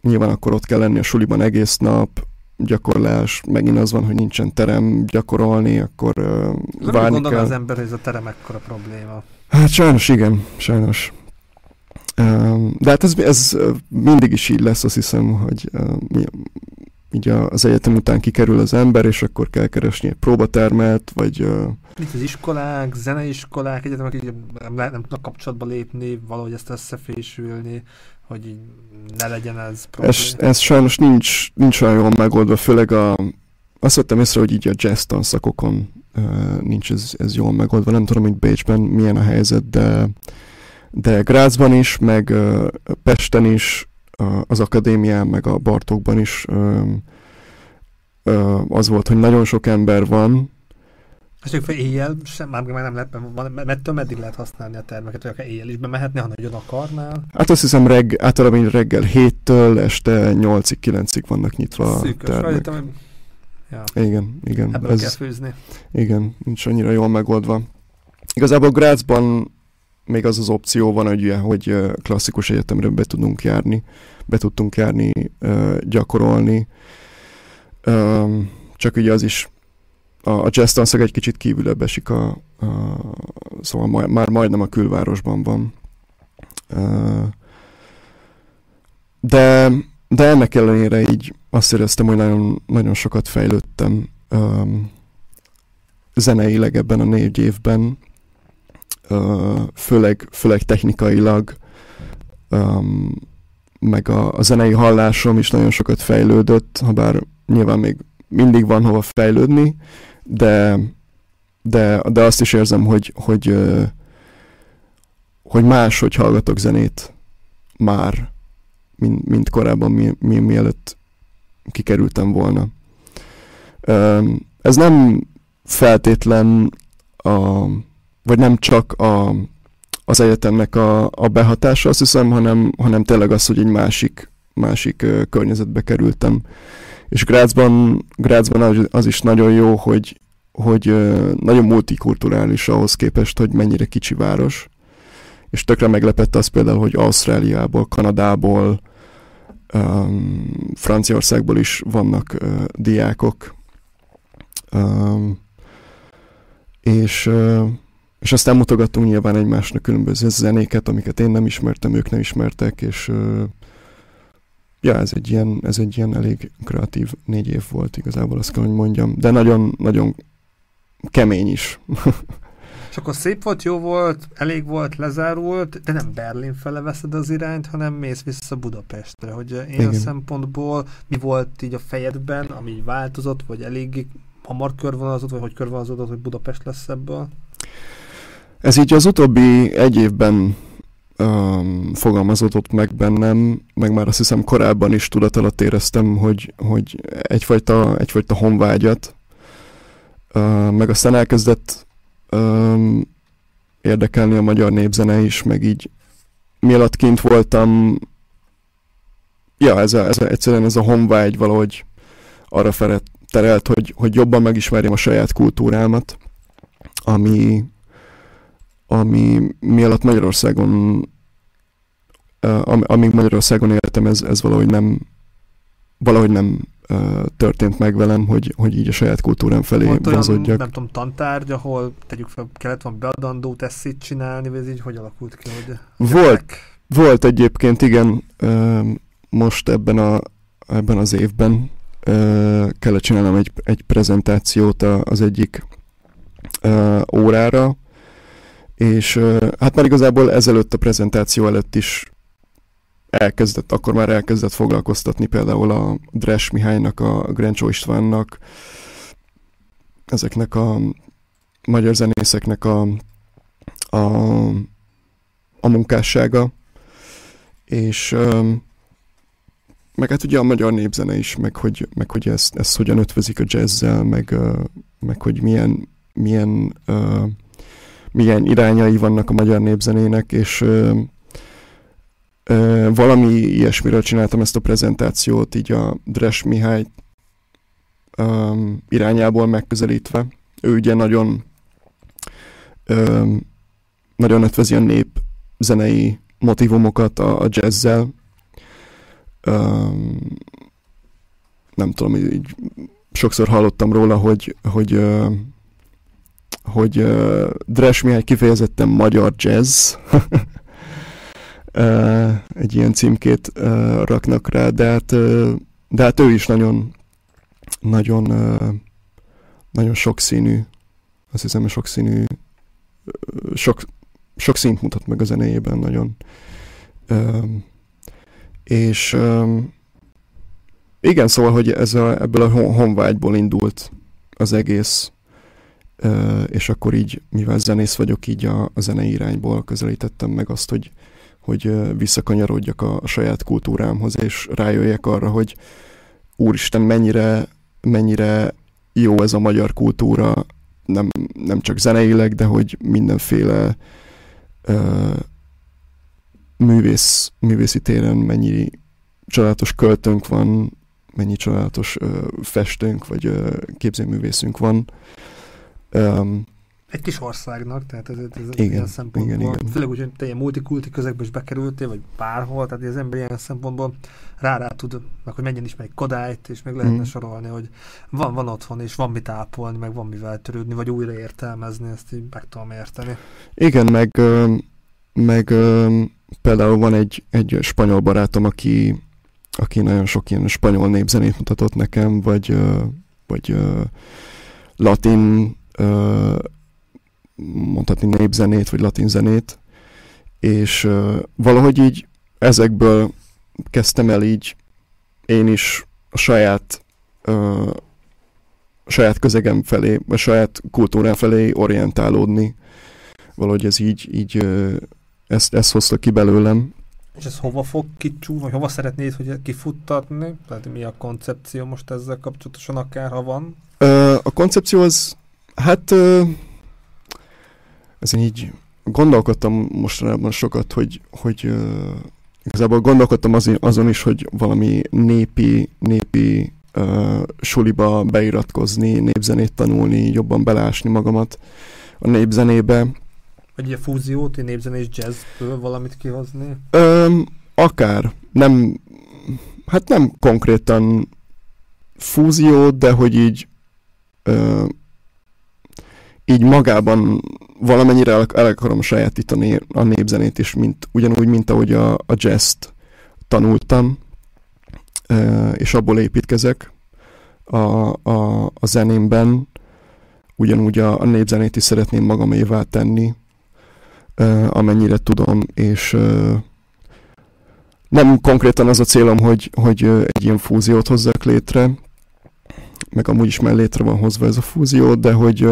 Speaker 2: nyilván akkor ott kell lenni a suliban egész nap, gyakorlás, megint az van, hogy nincsen terem gyakorolni, akkor uh, várni
Speaker 1: gondol kell. az ember, hogy ez a terem ekkora probléma?
Speaker 2: Hát sajnos igen, sajnos. Uh, de hát ez, ez mindig is így lesz, azt hiszem, hogy uh, mi, így az egyetem után kikerül az ember, és akkor kell keresni egy próbatermet, vagy... Uh...
Speaker 1: Itt az iskolák, zeneiskolák, egyetemek így nem, nem tudnak kapcsolatba lépni, valahogy ezt összefésülni, hogy így ne legyen ez
Speaker 2: probléma. Ez, ez sajnos nincs, nincs olyan jól megoldva, főleg a... Azt vettem észre, hogy így a jazz tanszakokon nincs ez, ez jól megoldva. Nem tudom, hogy Bécsben milyen a helyzet, de, de Grazban is, meg Pesten is, az akadémián, meg a Bartókban is az volt, hogy nagyon sok ember van,
Speaker 1: azt csak éjjel sem, már, már nem lehet, mert meddig lehet használni a termeket, hogy akár éjjel is bemehetni, ha nagyon akarnál.
Speaker 2: Hát azt hiszem reg, általában reggel 7-től este 8-ig, 9-ig vannak nyitva
Speaker 1: Szűkös, a termek. Vagy,
Speaker 2: ja. Igen, igen.
Speaker 1: Ebből ez, kell főzni.
Speaker 2: Igen, nincs annyira jól megoldva. Igazából Grazban még az az opció van, hogy, hogy klasszikus egyetemre be tudunk járni, be tudtunk járni, gyakorolni. Csak ugye az is a, a jazz tanszag egy kicsit kívülebb esik, a, a, szóval majd, már majdnem a külvárosban van. De, de ennek ellenére így azt éreztem, hogy nagyon, nagyon sokat fejlődtem zeneileg ebben a négy évben, főleg, főleg technikailag, meg a, a zenei hallásom is nagyon sokat fejlődött, ha bár nyilván még mindig van hova fejlődni, de, de, de azt is érzem, hogy, hogy, hogy más, hogy hallgatok zenét már, mint, mint korábban, mi, mi, mielőtt kikerültem volna. Ez nem feltétlen a, vagy nem csak a, az egyetemnek a, a behatása, azt hiszem, hanem, hanem tényleg az, hogy egy másik, másik környezetbe kerültem. És Grácsban, Grácsban az, az is nagyon jó, hogy, hogy nagyon multikulturális ahhoz képest, hogy mennyire kicsi város. És tökre meglepett az például, hogy Ausztráliából, Kanadából, um, Franciaországból is vannak uh, diákok. Um, és, uh, és aztán mutogattunk nyilván egymásnak különböző zenéket, amiket én nem ismertem, ők nem ismertek, és ja, ez egy, ilyen, ez egy ilyen elég kreatív négy év volt igazából, azt kell, hogy mondjam. De nagyon, nagyon kemény is.
Speaker 1: És akkor szép volt, jó volt, elég volt, lezárult, de nem Berlin fele veszed az irányt, hanem mész vissza Budapestre, hogy én Igen. szempontból mi volt így a fejedben, ami változott, vagy elég hamar körvonalazott, vagy hogy körvonalazódott, hogy Budapest lesz ebből?
Speaker 2: Ez így az utóbbi egy évben um, fogalmazódott meg bennem, meg már azt hiszem korábban is tudat alatt éreztem, hogy, hogy egyfajta, egyfajta honvágyat, uh, meg aztán elkezdett um, érdekelni a magyar népzene is, meg így mielőtt kint voltam, ja, ez, a, ez a, egyszerűen ez a honvágy valahogy arra fele terelt, hogy, hogy jobban megismerjem a saját kultúrámat, ami, ami mi alatt Magyarországon, uh, amíg Magyarországon éltem, ez, ez valahogy nem valahogy nem történt meg velem, hogy, hogy így a saját kultúrám felé Volt
Speaker 1: olyan, nem tudom, tantárgy, ahol tegyük fel, kellett van beadandó tesszit csinálni, vagy ez így hogy alakult ki? Hogy
Speaker 2: volt, volt egyébként, igen, most ebben, a, ebben az évben kellett csinálnom egy, egy prezentációt az egyik órára, és uh, hát már igazából ezelőtt a prezentáció előtt is elkezdett, akkor már elkezdett foglalkoztatni például a Dres Mihálynak, a Grencsó Istvánnak, ezeknek a magyar zenészeknek a, a, a munkássága, és meg hát ugye a magyar népzene is, meg hogy, meg hogy ezt, ezt hogyan ötvözik a jazzzel, meg, meg hogy milyen, milyen, milyen irányai vannak a magyar népzenének, és valami ilyesmiről csináltam ezt a prezentációt, így a Dres Mihály um, irányából megközelítve. Ő ugye nagyon um, nagyon ötvezi a nép zenei motivumokat a, a jazzzel. Um, nem tudom, így sokszor hallottam róla, hogy, hogy, uh, hogy uh, Dres Mihály kifejezetten magyar jazz, egy ilyen címkét raknak rá, de hát, de hát ő is nagyon, nagyon, nagyon sokszínű, azt hiszem, sokszínű, sok, sok színt mutat meg a zenéjében nagyon. És igen, szóval, hogy ez a, ebből a honvágyból indult az egész, és akkor így, mivel zenész vagyok, így a, a zenei irányból közelítettem meg azt, hogy, hogy visszakanyarodjak a, a saját kultúrámhoz, és rájöjjek arra, hogy úristen, mennyire, mennyire jó ez a magyar kultúra, nem, nem csak zeneileg, de hogy mindenféle uh, művész, művészi téren mennyi csodálatos költőnk van, mennyi csodálatos uh, festőnk vagy uh, képzőművészünk van.
Speaker 1: Um, egy kis országnak, tehát ez, ez igen, ilyen szempontból, igen, igen. főleg úgy, hogy te ilyen multikulti közegbe is bekerültél, vagy bárhol, tehát az ember ilyen szempontból rá rá tud, meg hogy menjen is meg Kodályt, és meg lehetne mm. sorolni, hogy van, van otthon, és van mit ápolni, meg van mivel törődni, vagy újra értelmezni, ezt így meg tudom érteni.
Speaker 2: Igen, meg, meg például van egy, egy spanyol barátom, aki, aki nagyon sok ilyen spanyol népzenét mutatott nekem, vagy, vagy latin mondhatni népzenét, vagy latin zenét, és valahogy így ezekből kezdtem el így én is a saját a saját közegem felé, a saját kultúrám felé orientálódni. Valahogy ez így, így ezt, ezt hozta ki belőlem.
Speaker 1: És ez hova fog kicsú, vagy hova szeretnéd, hogy kifuttatni? Tehát mi a koncepció most ezzel kapcsolatosan, akár ha van?
Speaker 2: A koncepció az, hát ezen így gondolkodtam mostanában sokat, hogy, hogy igazából gondolkodtam azon, azon is, hogy valami népi, népi uh, suliba beiratkozni, népzenét tanulni, jobban belásni magamat a népzenébe.
Speaker 1: Vagy a fúziót, egy népzenés jazzből valamit kihozni?
Speaker 2: Um, akár. Nem, hát nem konkrétan fúzió, de hogy így uh, így magában valamennyire el, el akarom sajátítani a népzenét is, mint, ugyanúgy, mint ahogy a, a jazz-t tanultam, és abból építkezek a, a, a zenémben, ugyanúgy a, a népzenét is szeretném magamévá tenni, amennyire tudom, és nem konkrétan az a célom, hogy, hogy egy ilyen fúziót hozzak létre, meg amúgy is már létre van hozva ez a fúzió, de hogy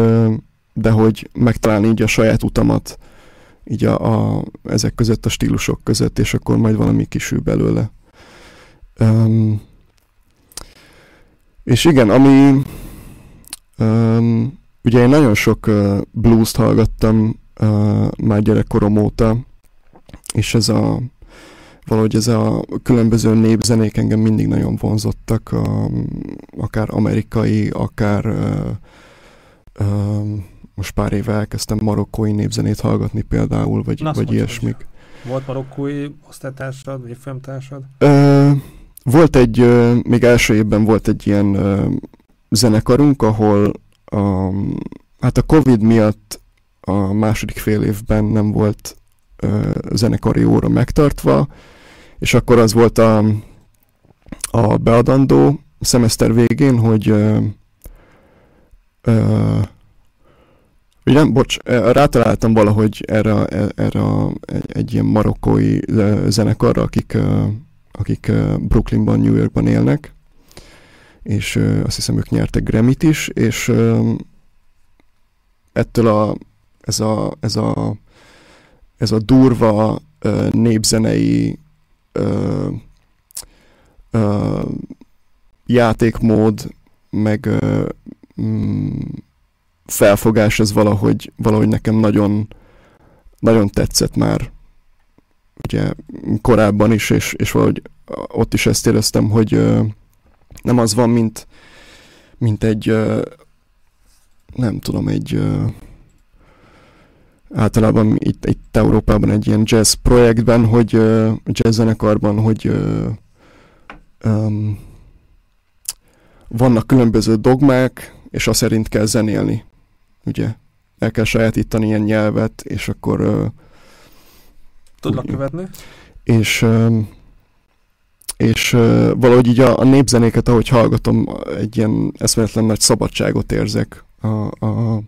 Speaker 2: de hogy megtalálni így a saját utamat így a, a, ezek között, a stílusok között, és akkor majd valami kisül belőle. Um, és igen, ami um, ugye én nagyon sok uh, blues-t hallgattam uh, már gyerekkorom óta, és ez a valahogy ez a különböző népzenék engem mindig nagyon vonzottak, um, akár amerikai, akár uh, um, most pár éve elkezdtem marokkói népzenét hallgatni például, vagy, Na, vagy ilyesmik.
Speaker 1: Volt marokkói osztálytársad, vagy filmtársad?
Speaker 2: Ö, volt egy, ö, még első évben volt egy ilyen ö, zenekarunk, ahol a, hát a Covid miatt a második fél évben nem volt ö, zenekari óra megtartva, és akkor az volt a, a beadandó szemeszter végén, hogy ö, ö, nem, bocs, rátaláltam valahogy erre, erre egy, egy ilyen marokkói zenekarra, akik, akik Brooklynban, New Yorkban élnek, és azt hiszem ők nyertek Grammy-t is, és ettől a, ez a, ez a, ez a durva népzenei játékmód, meg mm, felfogás ez valahogy, valahogy nekem nagyon, nagyon tetszett már ugye korábban is, és, és valahogy ott is ezt éreztem, hogy ö, nem az van, mint, mint egy ö, nem tudom, egy ö, általában itt, itt Európában egy ilyen jazz projektben, hogy ö, jazz zenekarban, hogy ö, um, vannak különböző dogmák, és azt szerint kell zenélni ugye el kell sajátítani ilyen nyelvet, és akkor... Uh,
Speaker 1: Tudlak úgy, követni?
Speaker 2: És, uh, és uh, valahogy így a, a népzenéket, ahogy hallgatom, egy ilyen eszméletlen nagy szabadságot érzek. A, a,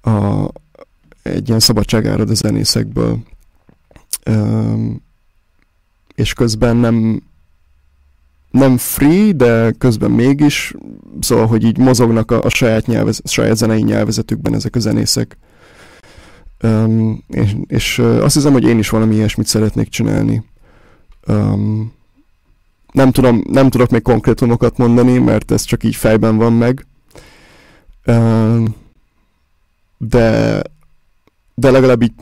Speaker 2: a, egy ilyen szabadság árad a zenészekből. Um, és közben nem nem free, de közben mégis, szóval, hogy így mozognak a, a saját, nyelvez, saját zenei nyelvezetükben ezek a zenészek. Um, és, és azt hiszem, hogy én is valami ilyesmit szeretnék csinálni. Um, nem, tudom, nem tudok még konkrétumokat mondani, mert ez csak így fejben van meg. Um, de, de legalább így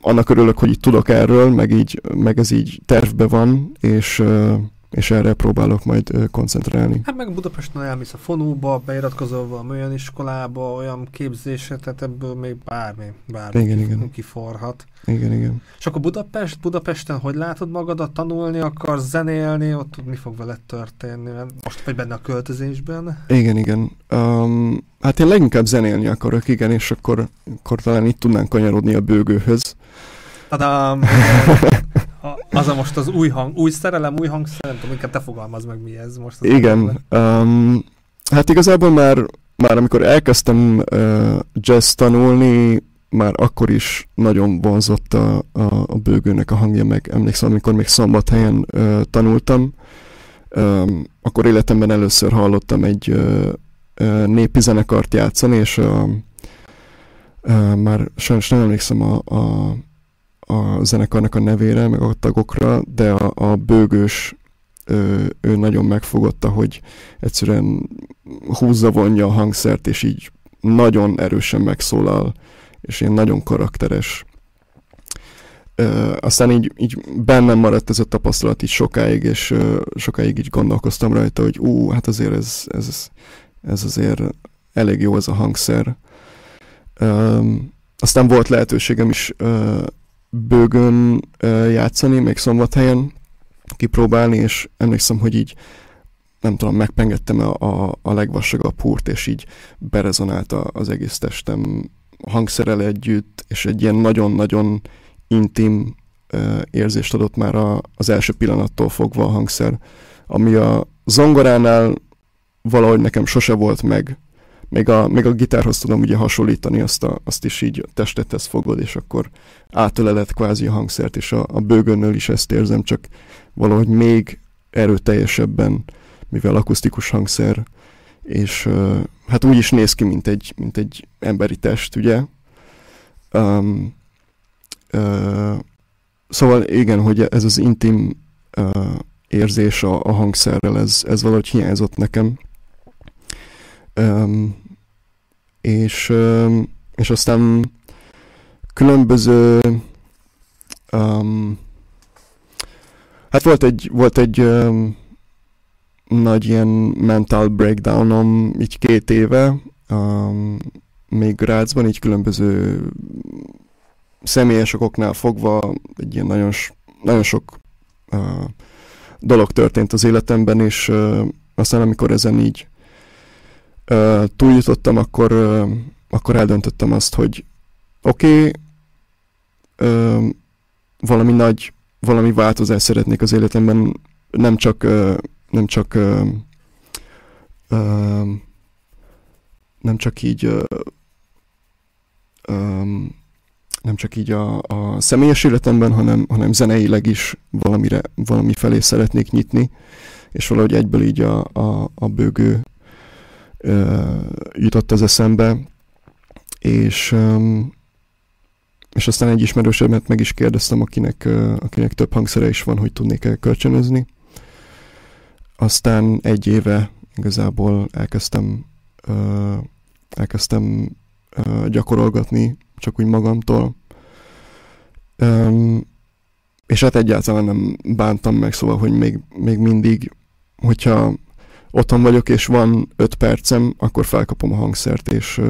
Speaker 2: annak örülök, hogy így tudok erről, meg, így, meg ez így tervbe van, és uh, és erre próbálok majd koncentrálni.
Speaker 1: Hát meg Budapesten elmész a fonóba, beiratkozol valami olyan iskolába, olyan képzésre, tehát ebből még bármi, bármi igen, kif- igen. kiforhat.
Speaker 2: Igen, igen.
Speaker 1: És akkor Budapest, Budapesten hogy látod magadat, tanulni akarsz, zenélni, ott mi fog veled történni? Most vagy benne a költözésben?
Speaker 2: Igen, igen. Um, hát én leginkább zenélni akarok, igen, és akkor, akkor talán itt tudnánk kanyarodni a bőgőhöz.
Speaker 1: Tadám! az a most az új hang, új szerelem, új hangszer, nem tudom, inkább te fogalmaz meg mi ez most. Az
Speaker 2: Igen, um, hát igazából már, már amikor elkezdtem uh, jazz tanulni, már akkor is nagyon vonzott a, a, a bőgőnek a hangja, meg emlékszem, amikor még szombathelyen uh, tanultam, um, akkor életemben először hallottam egy uh, uh, népi zenekart játszani, és uh, uh, már sajnos nem emlékszem a, a a zenekarnak a nevére, meg a tagokra, de a, a bőgős ő, ő nagyon megfogotta, hogy egyszerűen húzza vonja a hangszert, és így nagyon erősen megszólal, és ilyen nagyon karakteres. Ö, aztán így, így bennem maradt ez a tapasztalat így sokáig, és ö, sokáig így gondolkoztam rajta, hogy ú, hát azért ez, ez, ez azért elég jó ez a hangszer. Ö, aztán volt lehetőségem is ö, bőgön játszani, még szombathelyen kipróbálni, és emlékszem, hogy így nem tudom, megpengettem a, a, a legvasagabb húrt, és így berezonált az egész testem hangszerel együtt, és egy ilyen nagyon-nagyon intim uh, érzést adott már a, az első pillanattól fogva a hangszer, ami a zongoránál valahogy nekem sose volt meg, még a, még a gitárhoz tudom ugye hasonlítani, azt, a, azt is így testethez fogod, és akkor átöleled kvázi a hangszert, és a, a bőgönnől is ezt érzem, csak valahogy még erőteljesebben, mivel akusztikus hangszer, és uh, hát úgy is néz ki, mint egy, mint egy emberi test, ugye? Um, uh, szóval igen, hogy ez az intim uh, érzés a, a hangszerrel, ez, ez valahogy hiányzott nekem. Um, és, um, és aztán különböző um, hát volt egy, volt egy um, nagy ilyen mental breakdownom így két éve, um, még Grácsban, így különböző személyes okoknál fogva egy ilyen nagyon, nagyon sok uh, dolog történt az életemben, és uh, aztán amikor ezen így túljutottam, akkor, akkor eldöntöttem azt, hogy oké, okay, valami nagy, valami változást szeretnék az életemben, nem csak, nem csak nem csak így nem csak így a, a személyes életemben, hanem, hanem zeneileg is valamire, valami felé szeretnék nyitni, és valahogy egyből így a, a, a bőgő jutott az eszembe, és, és aztán egy ismerősemet meg is kérdeztem, akinek, akinek több hangszere is van, hogy tudnék-e kölcsönözni. Aztán egy éve igazából elkezdtem, elkezdtem gyakorolgatni csak úgy magamtól. És hát egyáltalán nem bántam meg, szóval, hogy még, még mindig, hogyha otthon vagyok, és van öt percem, akkor felkapom a hangszert, és,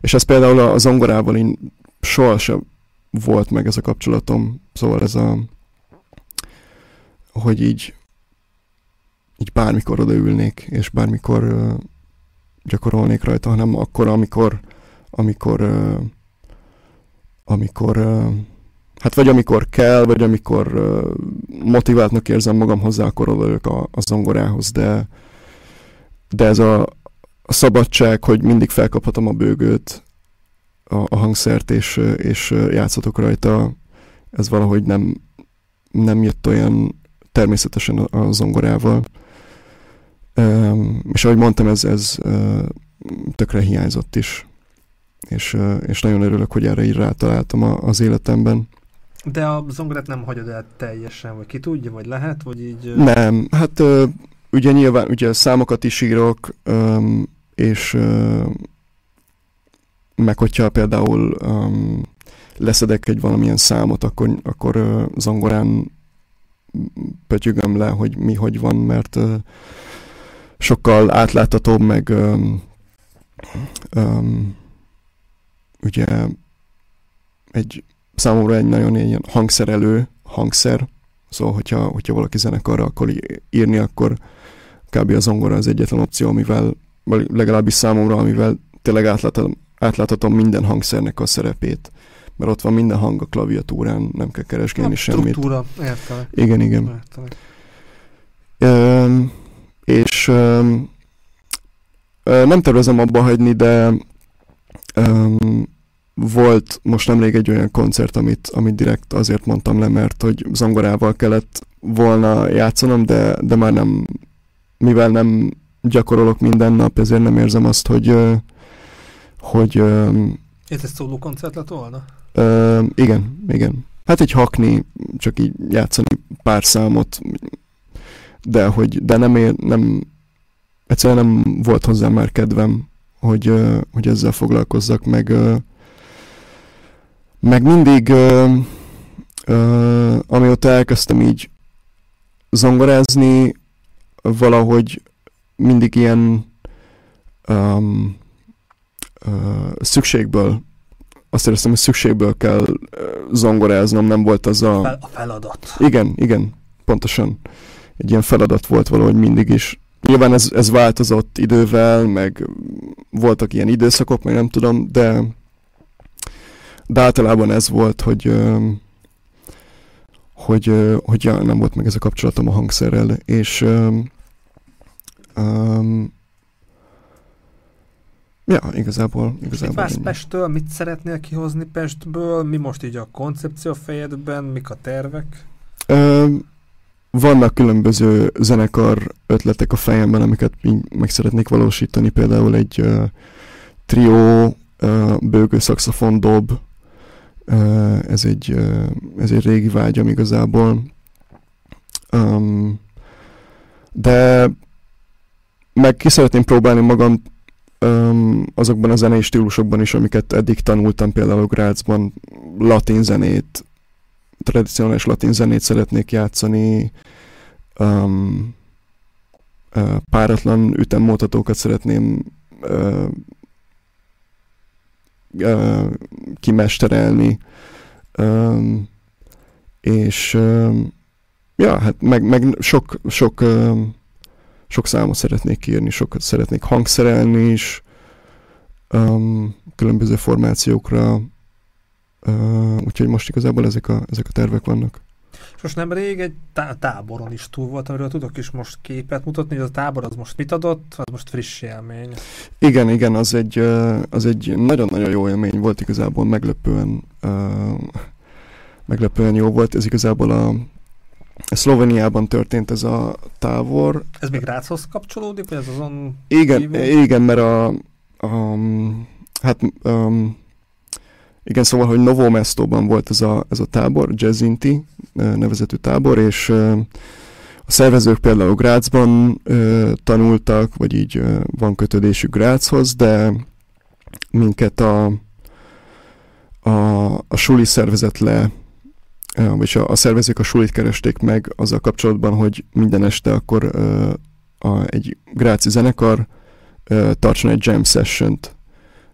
Speaker 2: és ez például a zongorával én sohasem volt meg ez a kapcsolatom, szóval ez a hogy így így bármikor odaülnék, és bármikor uh, gyakorolnék rajta, hanem akkor, amikor amikor uh, amikor hát vagy amikor kell, vagy amikor uh, motiváltnak érzem magam hozzá, akkor odaülök a, a zongorához, de, de ez a, a szabadság, hogy mindig felkaphatom a bőgőt, a, a hangszert, és, és játszhatok rajta, ez valahogy nem, nem jött olyan természetesen a zongorával. És ahogy mondtam, ez, ez tökre hiányzott is. És, és nagyon örülök, hogy erre így rátaláltam az életemben.
Speaker 1: De a zongorát nem hagyod el teljesen, vagy ki tudja, vagy lehet, vagy így...
Speaker 2: Nem, hát ugye nyilván ugye számokat is írok, és meg hogyha például leszedek egy valamilyen számot, akkor, akkor zongorán pötyögöm le, hogy mi hogy van, mert sokkal átláthatóbb, meg ugye egy számomra egy nagyon ilyen hangszerelő hangszer, szóval hogyha, hogyha valaki zenekarra akar írni, akkor kb. a zongora az egyetlen opció, amivel, vagy legalábbis számomra, amivel tényleg átláthatom, átláthatom minden hangszernek a szerepét. Mert ott van minden hang a klaviatúrán, nem kell keresgélni a semmit.
Speaker 1: Struktúra, értelek.
Speaker 2: Igen, igen. Értelek. és um, nem tervezem abba hagyni, de um, volt most nemrég egy olyan koncert, amit, amit direkt azért mondtam le, mert hogy zongorával kellett volna játszanom, de, de már nem, mivel nem gyakorolok minden nap, ezért nem érzem azt, hogy hogy...
Speaker 1: Ez egy szóló koncert lett volna?
Speaker 2: Igen, igen. Hát egy hakni, csak így játszani pár számot, de hogy de nem, ér, nem egyszerűen nem volt hozzá már kedvem, hogy, hogy ezzel foglalkozzak, meg meg mindig uh, uh, amióta elkezdtem így zongorázni, valahogy mindig ilyen um, uh, szükségből azt éreztem, hogy szükségből kell zongoráznom, nem volt az a...
Speaker 1: Fel, a feladat.
Speaker 2: Igen, igen, pontosan. Egy ilyen feladat volt valahogy mindig is. Nyilván ez, ez változott idővel, meg voltak ilyen időszakok, meg nem tudom, de, de általában ez volt, hogy hogy, hogy ja, nem volt meg ez a kapcsolatom a hangszerrel, és um, um, Ja, igazából. igazából
Speaker 1: mit vársz Pesttől? Mit szeretnél kihozni Pestből? Mi most így a koncepció fejedben? Mik a tervek?
Speaker 2: Ö, vannak különböző zenekar ötletek a fejemben, amiket meg szeretnék valósítani. Például egy uh, trió, uh, bőgő szaxofon dob. Uh, ez, egy, uh, ez egy régi vágyam igazából. Um, de meg ki szeretném próbálni magam öm, azokban a zenei stílusokban is, amiket eddig tanultam, például Grácsban latin zenét, tradicionális latin zenét szeretnék játszani, ö, páratlan ütemmutatókat szeretném ö, ö, kimesterelni, ö, és ö, ja, hát meg, meg sok, sok ö, sok számot szeretnék írni, sokat szeretnék hangszerelni is, um, különböző formációkra, uh, úgyhogy most igazából ezek a, ezek a tervek vannak.
Speaker 1: És most nem rég egy tá- táboron is túl volt, amiről tudok is most képet mutatni, hogy a tábor az most mit adott, az most friss élmény.
Speaker 2: Igen, igen, az egy, az egy nagyon-nagyon jó élmény volt igazából, meglepően, meglepően jó volt. Ez igazából a, Szlovéniában történt ez a tábor.
Speaker 1: Ez még Ráchoz kapcsolódik, vagy ez azon
Speaker 2: Igen, igen mert a, a hát um, igen, szóval, hogy Novo Mestóban volt ez a, ez a tábor, Jazzinti nevezetű tábor, és a szervezők például Grácsban tanultak, vagy így van kötődésük Grácshoz, de minket a, a, a suli szervezet le vagy a, a szervezők a sulit keresték meg azzal kapcsolatban, hogy minden este akkor uh, a, egy gráci zenekar tartson egy jam session-t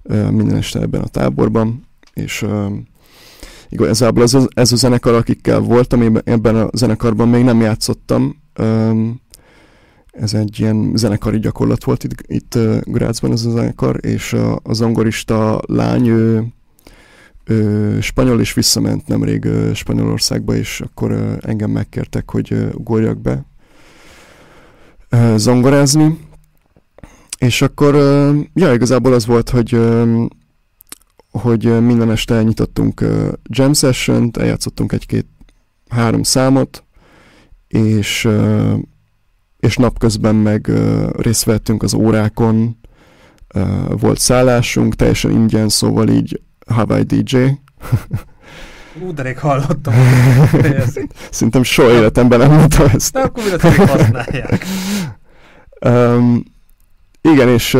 Speaker 2: uh, minden este ebben a táborban, és igazából ez a, ez a zenekar, akikkel voltam, ebben a zenekarban még nem játszottam, ez egy ilyen zenekari gyakorlat volt itt, itt Grácsban ez a zenekar, és a, a zongorista lány, ő ö, spanyol, és visszament nemrég Spanyolországba, és akkor engem megkértek, hogy ugorjak be zongorázni. És akkor, ja, igazából az volt, hogy hogy minden este elnyitottunk jam session-t, eljátszottunk egy-két három számot, és, és napközben meg részt vettünk az órákon, volt szállásunk, teljesen ingyen, szóval így Hawaii DJ.
Speaker 1: Ú, de rég hallottam.
Speaker 2: Szerintem soha életemben nem mondtam ezt.
Speaker 1: De akkor mi használják.
Speaker 2: Um, igen, és,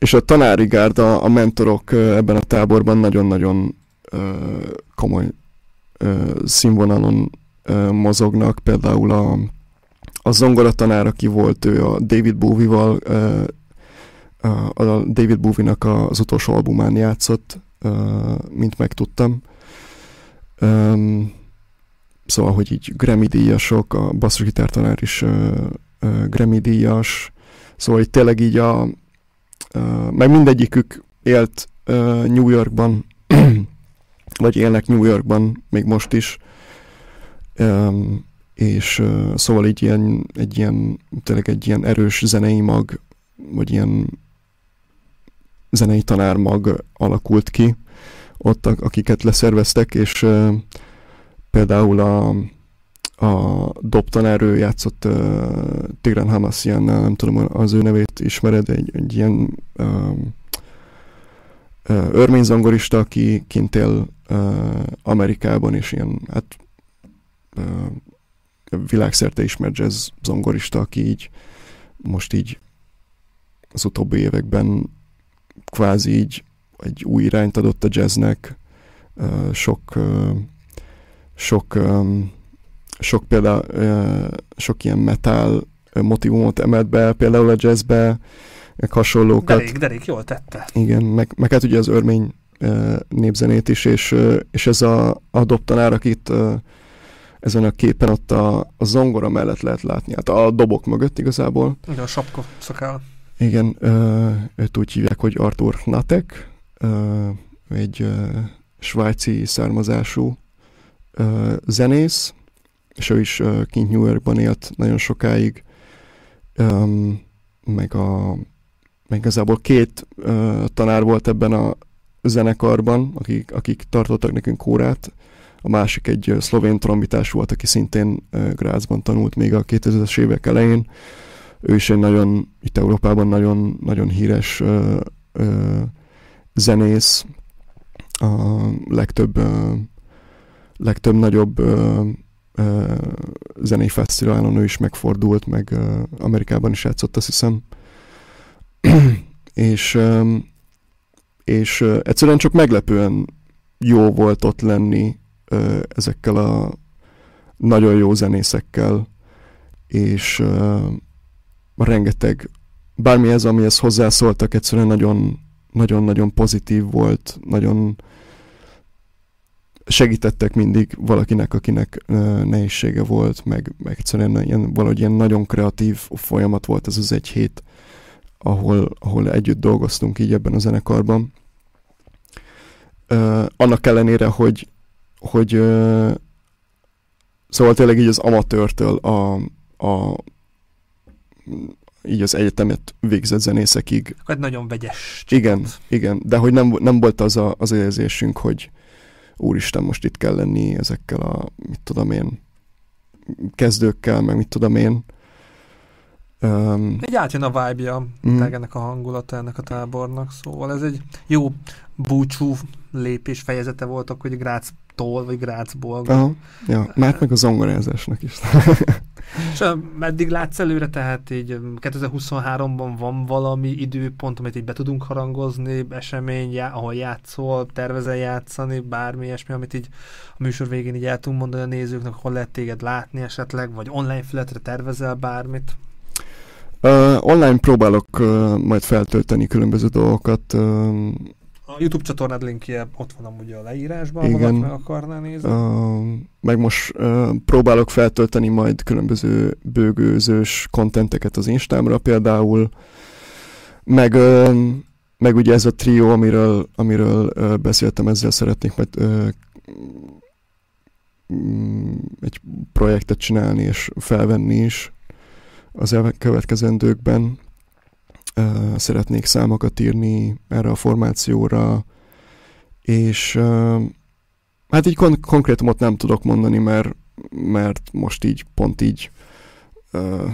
Speaker 2: és a tanári gárda, a mentorok ebben a táborban nagyon-nagyon komoly színvonalon mozognak. Például a, a zongoratanár, aki volt, ő a David Bowie-val, a David Bowie-nak az utolsó albumán játszott, mint megtudtam. Szóval, hogy így Grammy díjasok, a basszusgitártanár is Grammy díjas, szóval itt tényleg így a, meg mindegyikük élt New Yorkban, vagy élnek New Yorkban még most is, és szóval így ilyen, egy ilyen, tényleg egy ilyen erős zenei mag, vagy ilyen zenei tanármag alakult ki ott, akiket leszerveztek, és például a a dobtanár, ő játszott uh, Tigran Hamassiannál, nem tudom, az ő nevét ismered, egy, egy ilyen uh, uh, örményzongorista, aki kint él uh, Amerikában, és ilyen, hát uh, világszerte ismert jazz zongorista, aki így most így az utóbbi években kvázi így egy új irányt adott a jazznek, uh, sok uh, sok um, sok például sok ilyen metal motivumot emelt be, például a jazzbe, meg hasonlókat.
Speaker 1: Derék, derék, jól tette.
Speaker 2: Igen, meg, meg hát ugye az örmény népzenét is, és, és ez a, a dobtanár, akit ezen a képen ott a, a zongora mellett lehet látni, hát a dobok mögött igazából.
Speaker 1: Igen, a sapka szakál.
Speaker 2: Igen, őt úgy hívják, hogy Arthur Natek, egy svájci származású zenész, és ő is kint New Yorkban élt nagyon sokáig, meg a meg igazából két tanár volt ebben a zenekarban, akik, akik tartottak nekünk órát. A másik egy szlovén trombitás volt, aki szintén Grazban tanult még a 2000-es évek elején. Ő is egy nagyon, itt Európában nagyon, nagyon híres uh, uh, zenész. A legtöbb, uh, legtöbb nagyobb uh, zenei fesztiválon ő is megfordult, meg Amerikában is játszott, azt hiszem. és, és egyszerűen csak meglepően jó volt ott lenni ezekkel a nagyon jó zenészekkel, és rengeteg, bármi ez, amihez hozzászóltak, egyszerűen nagyon nagyon-nagyon pozitív volt, nagyon segítettek mindig valakinek, akinek nehézsége volt, meg, meg egyszerűen ilyen, valahogy ilyen nagyon kreatív folyamat volt ez az egy hét, ahol, ahol együtt dolgoztunk így ebben a zenekarban. Uh, annak ellenére, hogy, hogy uh, szóval tényleg így az amatőrtől a, a így az egyetemet végzett zenészekig.
Speaker 1: Hát nagyon vegyes.
Speaker 2: Csapat. Igen, igen, de hogy nem, nem volt az a, az érzésünk, hogy, úristen, most itt kell lenni ezekkel a, mit tudom én, kezdőkkel, meg mit tudom én.
Speaker 1: Um, egy átjön a vibe-ja mm. ennek a hangulata ennek a tábornak, szóval ez egy jó búcsú lépés fejezete volt hogy Gráctól, vagy Grácból.
Speaker 2: Aha, ja, már meg a zongorázásnak is.
Speaker 1: És meddig látsz előre, tehát így 2023-ban van valami időpont, amit így be tudunk harangozni, esemény, já, ahol játszol, tervezel játszani, bármi ilyesmi, amit így a műsor végén így el tudunk mondani a nézőknek, hol lehet téged látni esetleg, vagy online felületre tervezel bármit?
Speaker 2: Uh, online próbálok uh, majd feltölteni különböző dolgokat. Uh,
Speaker 1: a YouTube csatornád linkje ott van amúgy a leírásban, Igen. meg akarná nézni.
Speaker 2: Uh, meg most uh, próbálok feltölteni majd különböző bőgőzős kontenteket az Instámra például, meg, uh, meg ugye ez a trió, amiről, amiről uh, beszéltem, ezzel szeretnék majd uh, egy projektet csinálni és felvenni is az elkövetkezendőkben szeretnék számokat írni erre a formációra, és hát így kon- konkrétumot nem tudok mondani, mert, mert most így pont így ö,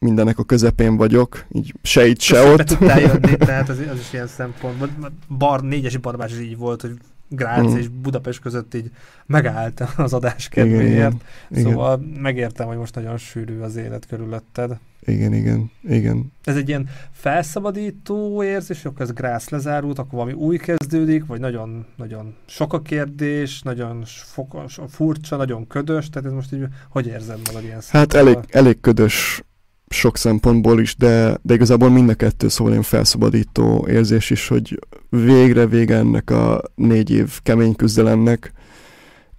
Speaker 2: mindennek a közepén vagyok, így se itt, se
Speaker 1: Közben
Speaker 2: ott.
Speaker 1: tudtál jönni, tehát az, az is ilyen szempont. Bar, négyesi barbás is így volt, hogy Grác
Speaker 2: Mm.
Speaker 1: és Budapest között így megállt az adás
Speaker 2: Igen,
Speaker 1: kedvéért.
Speaker 2: igen, igen,
Speaker 1: Szóval megértem, hogy most nagyon sűrű az élet körülötted.
Speaker 2: Igen, igen, igen.
Speaker 1: Ez egy ilyen felszabadító érzés, akkor ez Grász lezárult, akkor valami új kezdődik, vagy nagyon, nagyon sok a kérdés, nagyon fokos, furcsa, nagyon ködös, tehát ez most így, hogy érzed magad ilyen
Speaker 2: Hát elég, elég ködös sok szempontból is, de, de igazából mind a kettő szóval ilyen felszabadító érzés is, hogy végre vége ennek a négy év kemény küzdelemnek.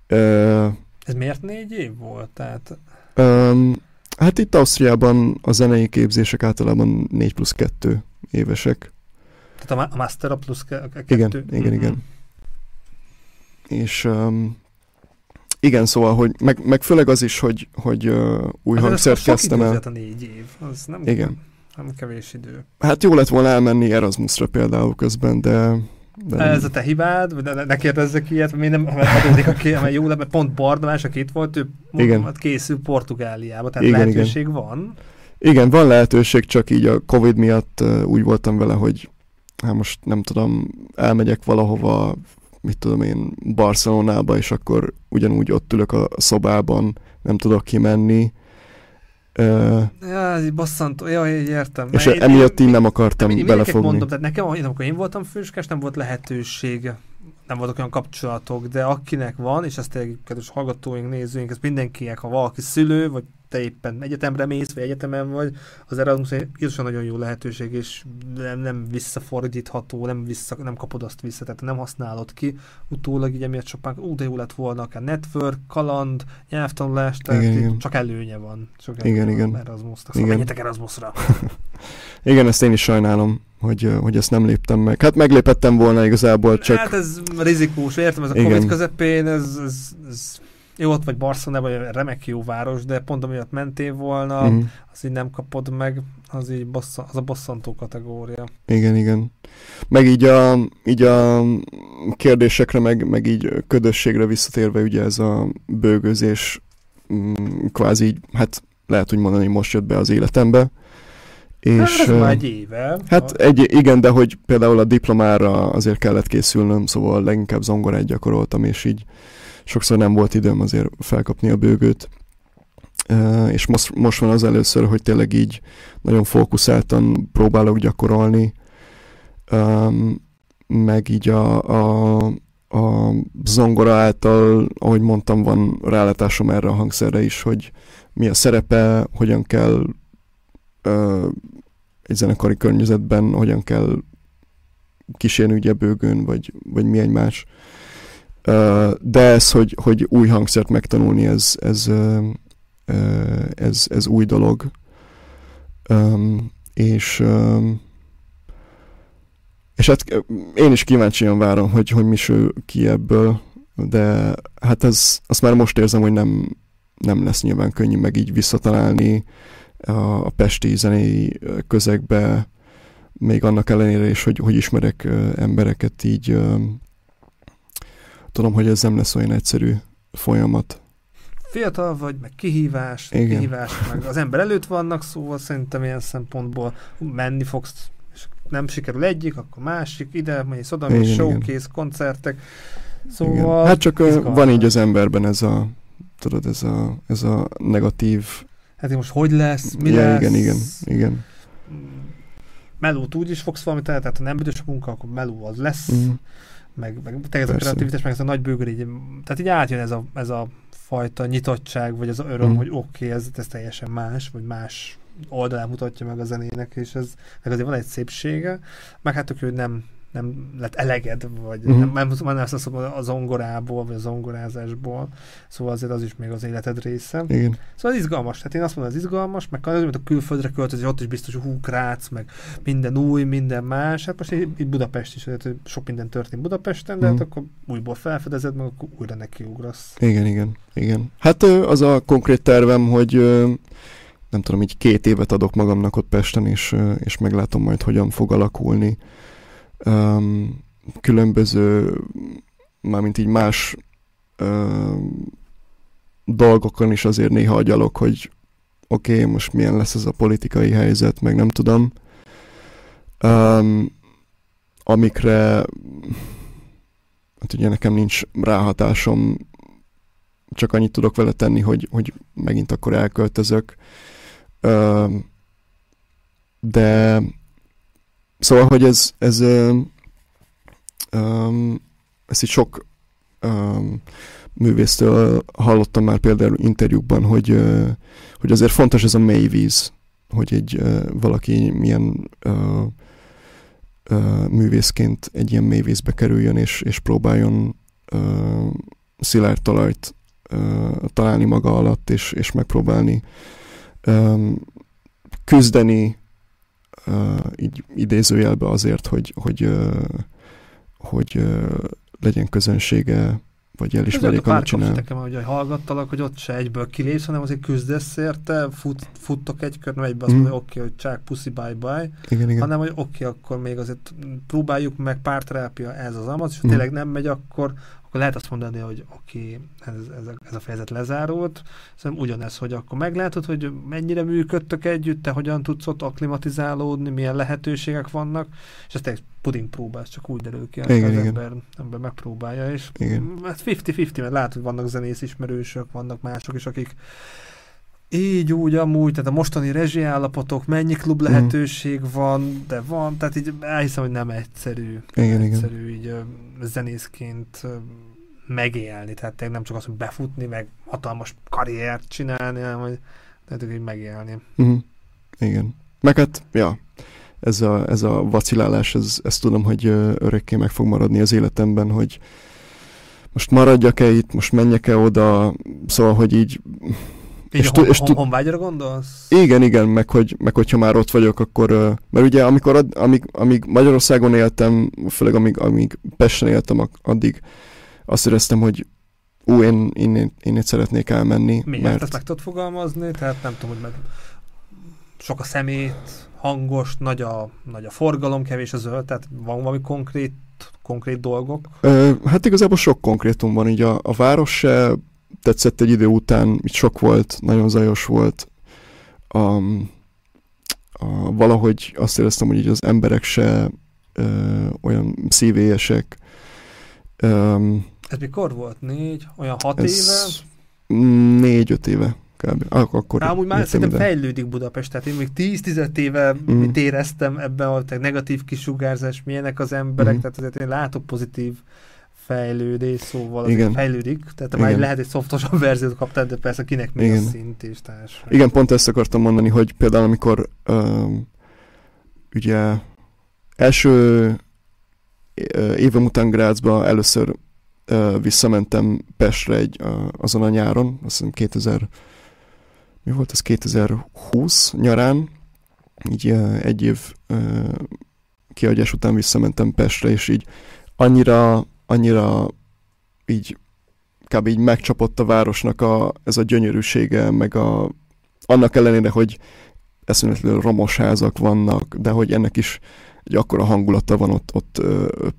Speaker 2: Ö,
Speaker 1: Ez miért négy év volt? Tehát
Speaker 2: öm, hát itt Ausztriában a zenei képzések általában 4 plusz 2 évesek,
Speaker 1: Tehát a, a Master a plusz ke- ke-
Speaker 2: Igen,
Speaker 1: kettő?
Speaker 2: igen,
Speaker 1: Mhm.
Speaker 2: igen. és öm, igen, szóval, hogy meg, meg főleg az is, hogy, hogy ö, új
Speaker 1: Azért
Speaker 2: hangszert kezdtem el.
Speaker 1: a négy év, az nem,
Speaker 2: Igen.
Speaker 1: nem kevés idő.
Speaker 2: Hát jó lett volna elmenni Erasmusra például közben, de... de.
Speaker 1: Ez a te hibád, vagy ne, ne kérdezzek ilyet, mi nem adódik a ké, mert jó mert pont Bardamás, aki itt volt, ő
Speaker 2: Igen.
Speaker 1: igen. készül Portugáliába, tehát
Speaker 2: Igen,
Speaker 1: lehetőség igen. van.
Speaker 2: Igen, van lehetőség, csak így a Covid miatt úgy voltam vele, hogy hát most nem tudom, elmegyek valahova, mit tudom én, Barcelonába, és akkor ugyanúgy ott ülök a szobában, nem tudok kimenni. Uh,
Speaker 1: Ja, bosszantó, ja, így értem.
Speaker 2: és
Speaker 1: Mert
Speaker 2: emiatt így nem akartam
Speaker 1: én, én
Speaker 2: belefogni.
Speaker 1: mondom, tehát nekem, amikor én voltam főskás, nem volt lehetőség, nem voltak olyan kapcsolatok, de akinek van, és ezt tényleg, kedves hallgatóink, nézőink, ez mindenkinek, ha valaki szülő, vagy te éppen egyetemre mész, vagy egyetemen vagy, az Erasmus egy nagyon jó lehetőség, és nem, nem visszafordítható, nem, vissza, nem kapod azt vissza, tehát nem használod ki. Utólag így emiatt sokan, ú, de jó lett volna akár network, kaland, nyelvtanulás, tehát
Speaker 2: Igen, igen.
Speaker 1: csak előnye van. Csak
Speaker 2: Igen,
Speaker 1: előnye
Speaker 2: igen.
Speaker 1: van Erasmusnak. Szóval
Speaker 2: Igen.
Speaker 1: menjetek Erasmusra.
Speaker 2: Igen, ezt én is sajnálom, hogy, hogy ezt nem léptem meg. Hát meglépettem volna igazából, csak...
Speaker 1: Hát ez rizikós, értem, ez a
Speaker 2: Igen.
Speaker 1: Covid közepén, ez, ez, ez jó, ott vagy Barcelonában, remek jó város, de pont amiatt mentél volna, mm. Az így nem kapod meg, az így bosszan, az a bosszantó kategória.
Speaker 2: Igen, igen. Meg így a, így a kérdésekre, meg, meg így ködösségre visszatérve, ugye ez a bőgözés mm, kvázi így, hát lehet úgy mondani, most jött be az életembe.
Speaker 1: És, hát
Speaker 2: És,
Speaker 1: ez
Speaker 2: ö,
Speaker 1: már egy éve.
Speaker 2: hát egy, igen, de hogy például a diplomára azért kellett készülnöm, szóval leginkább zongorát gyakoroltam, és így sokszor nem volt időm azért felkapni a bőgőt. És most, most van az először, hogy tényleg így nagyon fókuszáltan próbálok gyakorolni, meg így a, a, a zongora által, ahogy mondtam, van rálátásom erre a hangszerre is, hogy mi a szerepe, hogyan kell egy zenekari környezetben, hogyan kell kísérni ugye bőgőn, vagy, vagy mi egymás. Uh, de ez, hogy, hogy új hangszert megtanulni, ez, ez, ez, ez új dolog. És és hát én is kíváncsian várom, hogy, hogy mi sül ki ebből, de hát ez, azt már most érzem, hogy nem, nem lesz nyilván könnyű meg így visszatalálni a, a pesti zenei közegbe, még annak ellenére is, hogy, hogy ismerek embereket így, tudom, hogy ez nem lesz olyan egyszerű folyamat.
Speaker 1: Fiatal vagy, meg kihívás,
Speaker 2: Igen.
Speaker 1: kihívás, meg az ember előtt vannak, szóval szerintem ilyen szempontból menni fogsz, és nem sikerül egyik, akkor másik, ide, mész oda,
Speaker 2: Igen,
Speaker 1: showcase, koncertek, szóval...
Speaker 2: Igen. Hát csak
Speaker 1: izgalmas.
Speaker 2: van így az emberben ez a, tudod, ez a, ez a negatív...
Speaker 1: Hát most hogy lesz, mi
Speaker 2: ja,
Speaker 1: lesz?
Speaker 2: igen, igen, igen.
Speaker 1: Melót úgy is fogsz valamit tehát ha nem büdös munka, akkor meló az lesz,
Speaker 2: Mm.
Speaker 1: Meg, meg tényleg ez a kreativitás, meg ez a nagy bőgör így, tehát így átjön ez a, ez a fajta nyitottság, vagy ez a öröm,
Speaker 2: Mm.
Speaker 1: hogy oké, okay, ez, ez teljesen más, vagy más oldalát mutatja meg a zenének, és ez meg azért van egy szépsége, meg hát tök hogy nem, nem lett eleged, vagy
Speaker 2: Mhm.
Speaker 1: nem, nem, nem azt mondom, a zongorából, vagy a zongorázásból, szóval azért az is még az életed része.
Speaker 2: Igen.
Speaker 1: Szóval ez izgalmas, tehát én azt mondom, ez izgalmas, meg az, mint a külföldre költözni, ott is biztos, hogy hú, krác, meg minden új, minden más. Hát most itt Budapest is, tehát sok minden történt Budapesten, de
Speaker 2: Mhm.
Speaker 1: hát akkor újból felfedezed, meg akkor újra nekiugrasz.
Speaker 2: Igen, igen, igen. Hát az a konkrét tervem, hogy nem tudom, így két évet adok magamnak ott Pesten, és, és meglátom majd, hogyan fog alakulni. Um, különböző, mármint így más um, dolgokon is azért néha agyalok, hogy oké, okay, most milyen lesz ez a politikai helyzet, meg nem tudom. Um, amikre hát ugye nekem nincs ráhatásom, csak annyit tudok vele tenni, hogy, hogy megint akkor elköltözök. Um, de szóval, hogy ez, ez um, ezt így sok um, művésztől hallottam már például interjúkban, hogy, uh, hogy azért fontos ez a mély víz, hogy egy uh, valaki milyen uh, uh, művészként egy ilyen mély vízbe kerüljön, és, és próbáljon uh, szilárd talajt uh, találni maga alatt, és, és megpróbálni um, küzdeni így idézőjelbe azért, hogy, hogy, hogy uh, legyen közönsége, vagy elismerjék, amit csinál.
Speaker 1: nekem, hogy hallgattalak, hogy ott se egyből kilépsz, hanem azért küzdesz érte, fut, futtok egy kör, nem egybe azt mm. mondja, oké, okay, hogy csák, puszi, bye bye,
Speaker 2: igen, igen.
Speaker 1: hanem, hogy oké, okay, akkor még azért próbáljuk meg párterápia, ez az amaz, és mm. tényleg nem megy, akkor, akkor lehet azt mondani, hogy oké, okay, ez, ez, a, ez a fejezet lezárult. Szerintem ugyanez, hogy akkor meglátod, hogy mennyire működtök együtt, te hogyan tudsz ott akklimatizálódni, milyen lehetőségek vannak, és ezt egy puding próbálsz, csak úgy derül ki, igen, az igen. Ember, ember megpróbálja, és igen. hát 50-50, mert látod, hogy vannak zenész ismerősök, vannak mások is, akik így, úgy, amúgy, tehát a mostani rezsiállapotok, mennyi klub mhm. lehetőség mm. van, de van, tehát így elhiszem, hogy nem egyszerű.
Speaker 2: Igen,
Speaker 1: egyszerű
Speaker 2: igen.
Speaker 1: így zenészként megélni, tehát nem csak az, hogy befutni, meg hatalmas karriert csinálni, hanem hogy tehát így megélni.
Speaker 2: Mm. Igen. Meg hát, ja, ez a, ez a vacilálás, ez, ezt tudom, hogy örökké meg fog maradni az életemben, hogy most maradjak-e itt, most menjek-e oda, szóval, hogy így
Speaker 1: így és, hon, és hon, honvágyra gondolsz?
Speaker 2: Igen, igen, meg, hogy, meg hogyha már ott vagyok, akkor, mert ugye amikor, ad, amíg, amíg Magyarországon éltem, főleg amíg, amíg Pesten éltem, addig azt éreztem, hogy ú, én, én, én, én itt szeretnék elmenni.
Speaker 1: Miért? Mert... Ezt meg tudod fogalmazni? Tehát nem tudom, hogy meg sok a szemét, hangos, nagy a, nagy a forgalom, kevés a zöld, tehát van valami konkrét, konkrét dolgok?
Speaker 2: Ö, hát igazából sok konkrétum van, így a, a város se tetszett egy idő után, itt sok volt, nagyon zajos volt. A, a, valahogy azt éreztem, hogy így az emberek se ö, olyan szívélyesek. Ö,
Speaker 1: ez mikor volt? Négy? Olyan hat éve?
Speaker 2: Négy-öt éve kb. Akkor
Speaker 1: Há, amúgy már szerintem fejlődik Budapest, tehát én még 10-15 éve mm. mit éreztem ebben a negatív kisugárzás, milyenek az emberek, mm. tehát azért én látok pozitív fejlődés, szóval Igen. fejlődik, tehát Igen. már lehet egy szoftosabb verziót kaptál, de persze kinek mi Igen. a szint és társ.
Speaker 2: Igen, pont ezt akartam mondani, hogy például amikor um, ugye első évem után Grácsba először uh, visszamentem Pestre egy, uh, azon a nyáron, azt hiszem 2000 mi volt ez 2020 nyarán, így uh, egy év kiadás után visszamentem Pestre, és így annyira annyira így kb. így megcsapott a városnak a, ez a gyönyörűsége, meg a, annak ellenére, hogy eszméletlenül romos házak vannak, de hogy ennek is egy akkora hangulata van ott, ott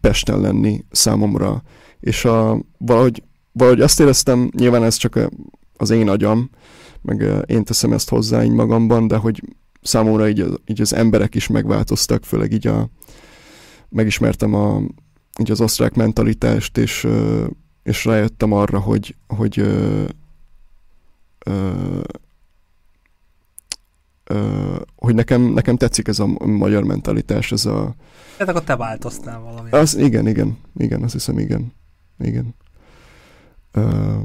Speaker 2: Pesten lenni számomra. És a, valahogy, valahogy azt éreztem, nyilván ez csak az én agyam, meg én teszem ezt hozzá így magamban, de hogy számomra így, így az emberek is megváltoztak, főleg így a, megismertem a, így az osztrák mentalitást, és, és rájöttem arra, hogy, hogy ö, ö, ö, hogy nekem, nekem tetszik ez a magyar mentalitás, ez a...
Speaker 1: Tehát akkor te változtál valami.
Speaker 2: Az, igen, igen, igen, azt hiszem, igen, igen. Ö,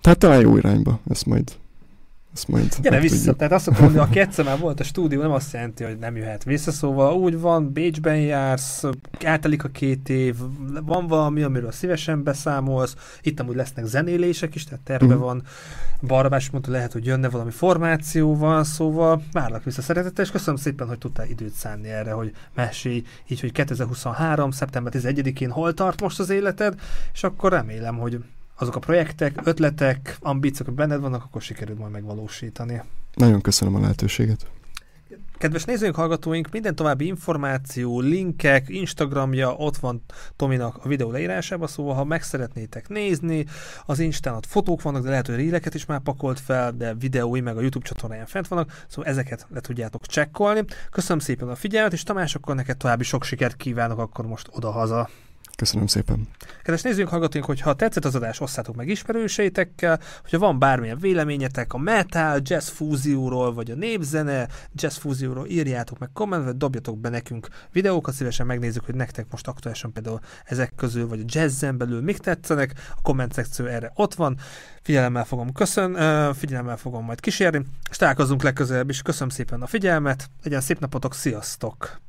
Speaker 2: tehát talán jó irányba, ezt majd ezt majd
Speaker 1: Gyere vissza, tudjuk. tehát azt mondom, hogy aki egyszer már volt a stúdió, nem azt jelenti, hogy nem jöhet vissza, szóval úgy van, Bécsben jársz, eltelik a két év, van valami, amiről szívesen beszámolsz, itt amúgy lesznek zenélések is, tehát terve mm. van, Barabás mondta, lehet, hogy jönne valami formációval, szóval várlak vissza szeretettel, és köszönöm szépen, hogy tudtál időt szánni erre, hogy mesélj így, hogy 2023. szeptember 11-én hol tart most az életed, és akkor remélem, hogy azok a projektek, ötletek, ambíciók, benned vannak, akkor sikerül majd megvalósítani.
Speaker 2: Nagyon köszönöm a lehetőséget.
Speaker 1: Kedves nézőink, hallgatóink, minden további információ, linkek, Instagramja ott van Tominak a videó leírásában, szóval ha meg szeretnétek nézni, az Instán ott fotók vannak, de lehet, hogy réleket is már pakolt fel, de videói meg a YouTube csatornáján fent vannak, szóval ezeket le tudjátok csekkolni. Köszönöm szépen a figyelmet, és Tamás, akkor neked további sok sikert kívánok akkor most oda-haza.
Speaker 2: Köszönöm szépen.
Speaker 1: Kedves nézzünk, hallgatóink, hogy ha tetszett az adás, osszátok meg ismerőseitekkel, hogyha van bármilyen véleményetek a metal, jazz fúzióról, vagy a népzene, jazz fúzióról, írjátok meg kommentbe, dobjatok be nekünk videókat, szívesen megnézzük, hogy nektek most aktuálisan például ezek közül, vagy a jazzen belül mik tetszenek, a komment szekció erre ott van, figyelemmel fogom köszön, figyelemmel fogom majd kísérni, és találkozunk legközelebb is. Köszönöm szépen a figyelmet, legyen szép napotok, sziasztok!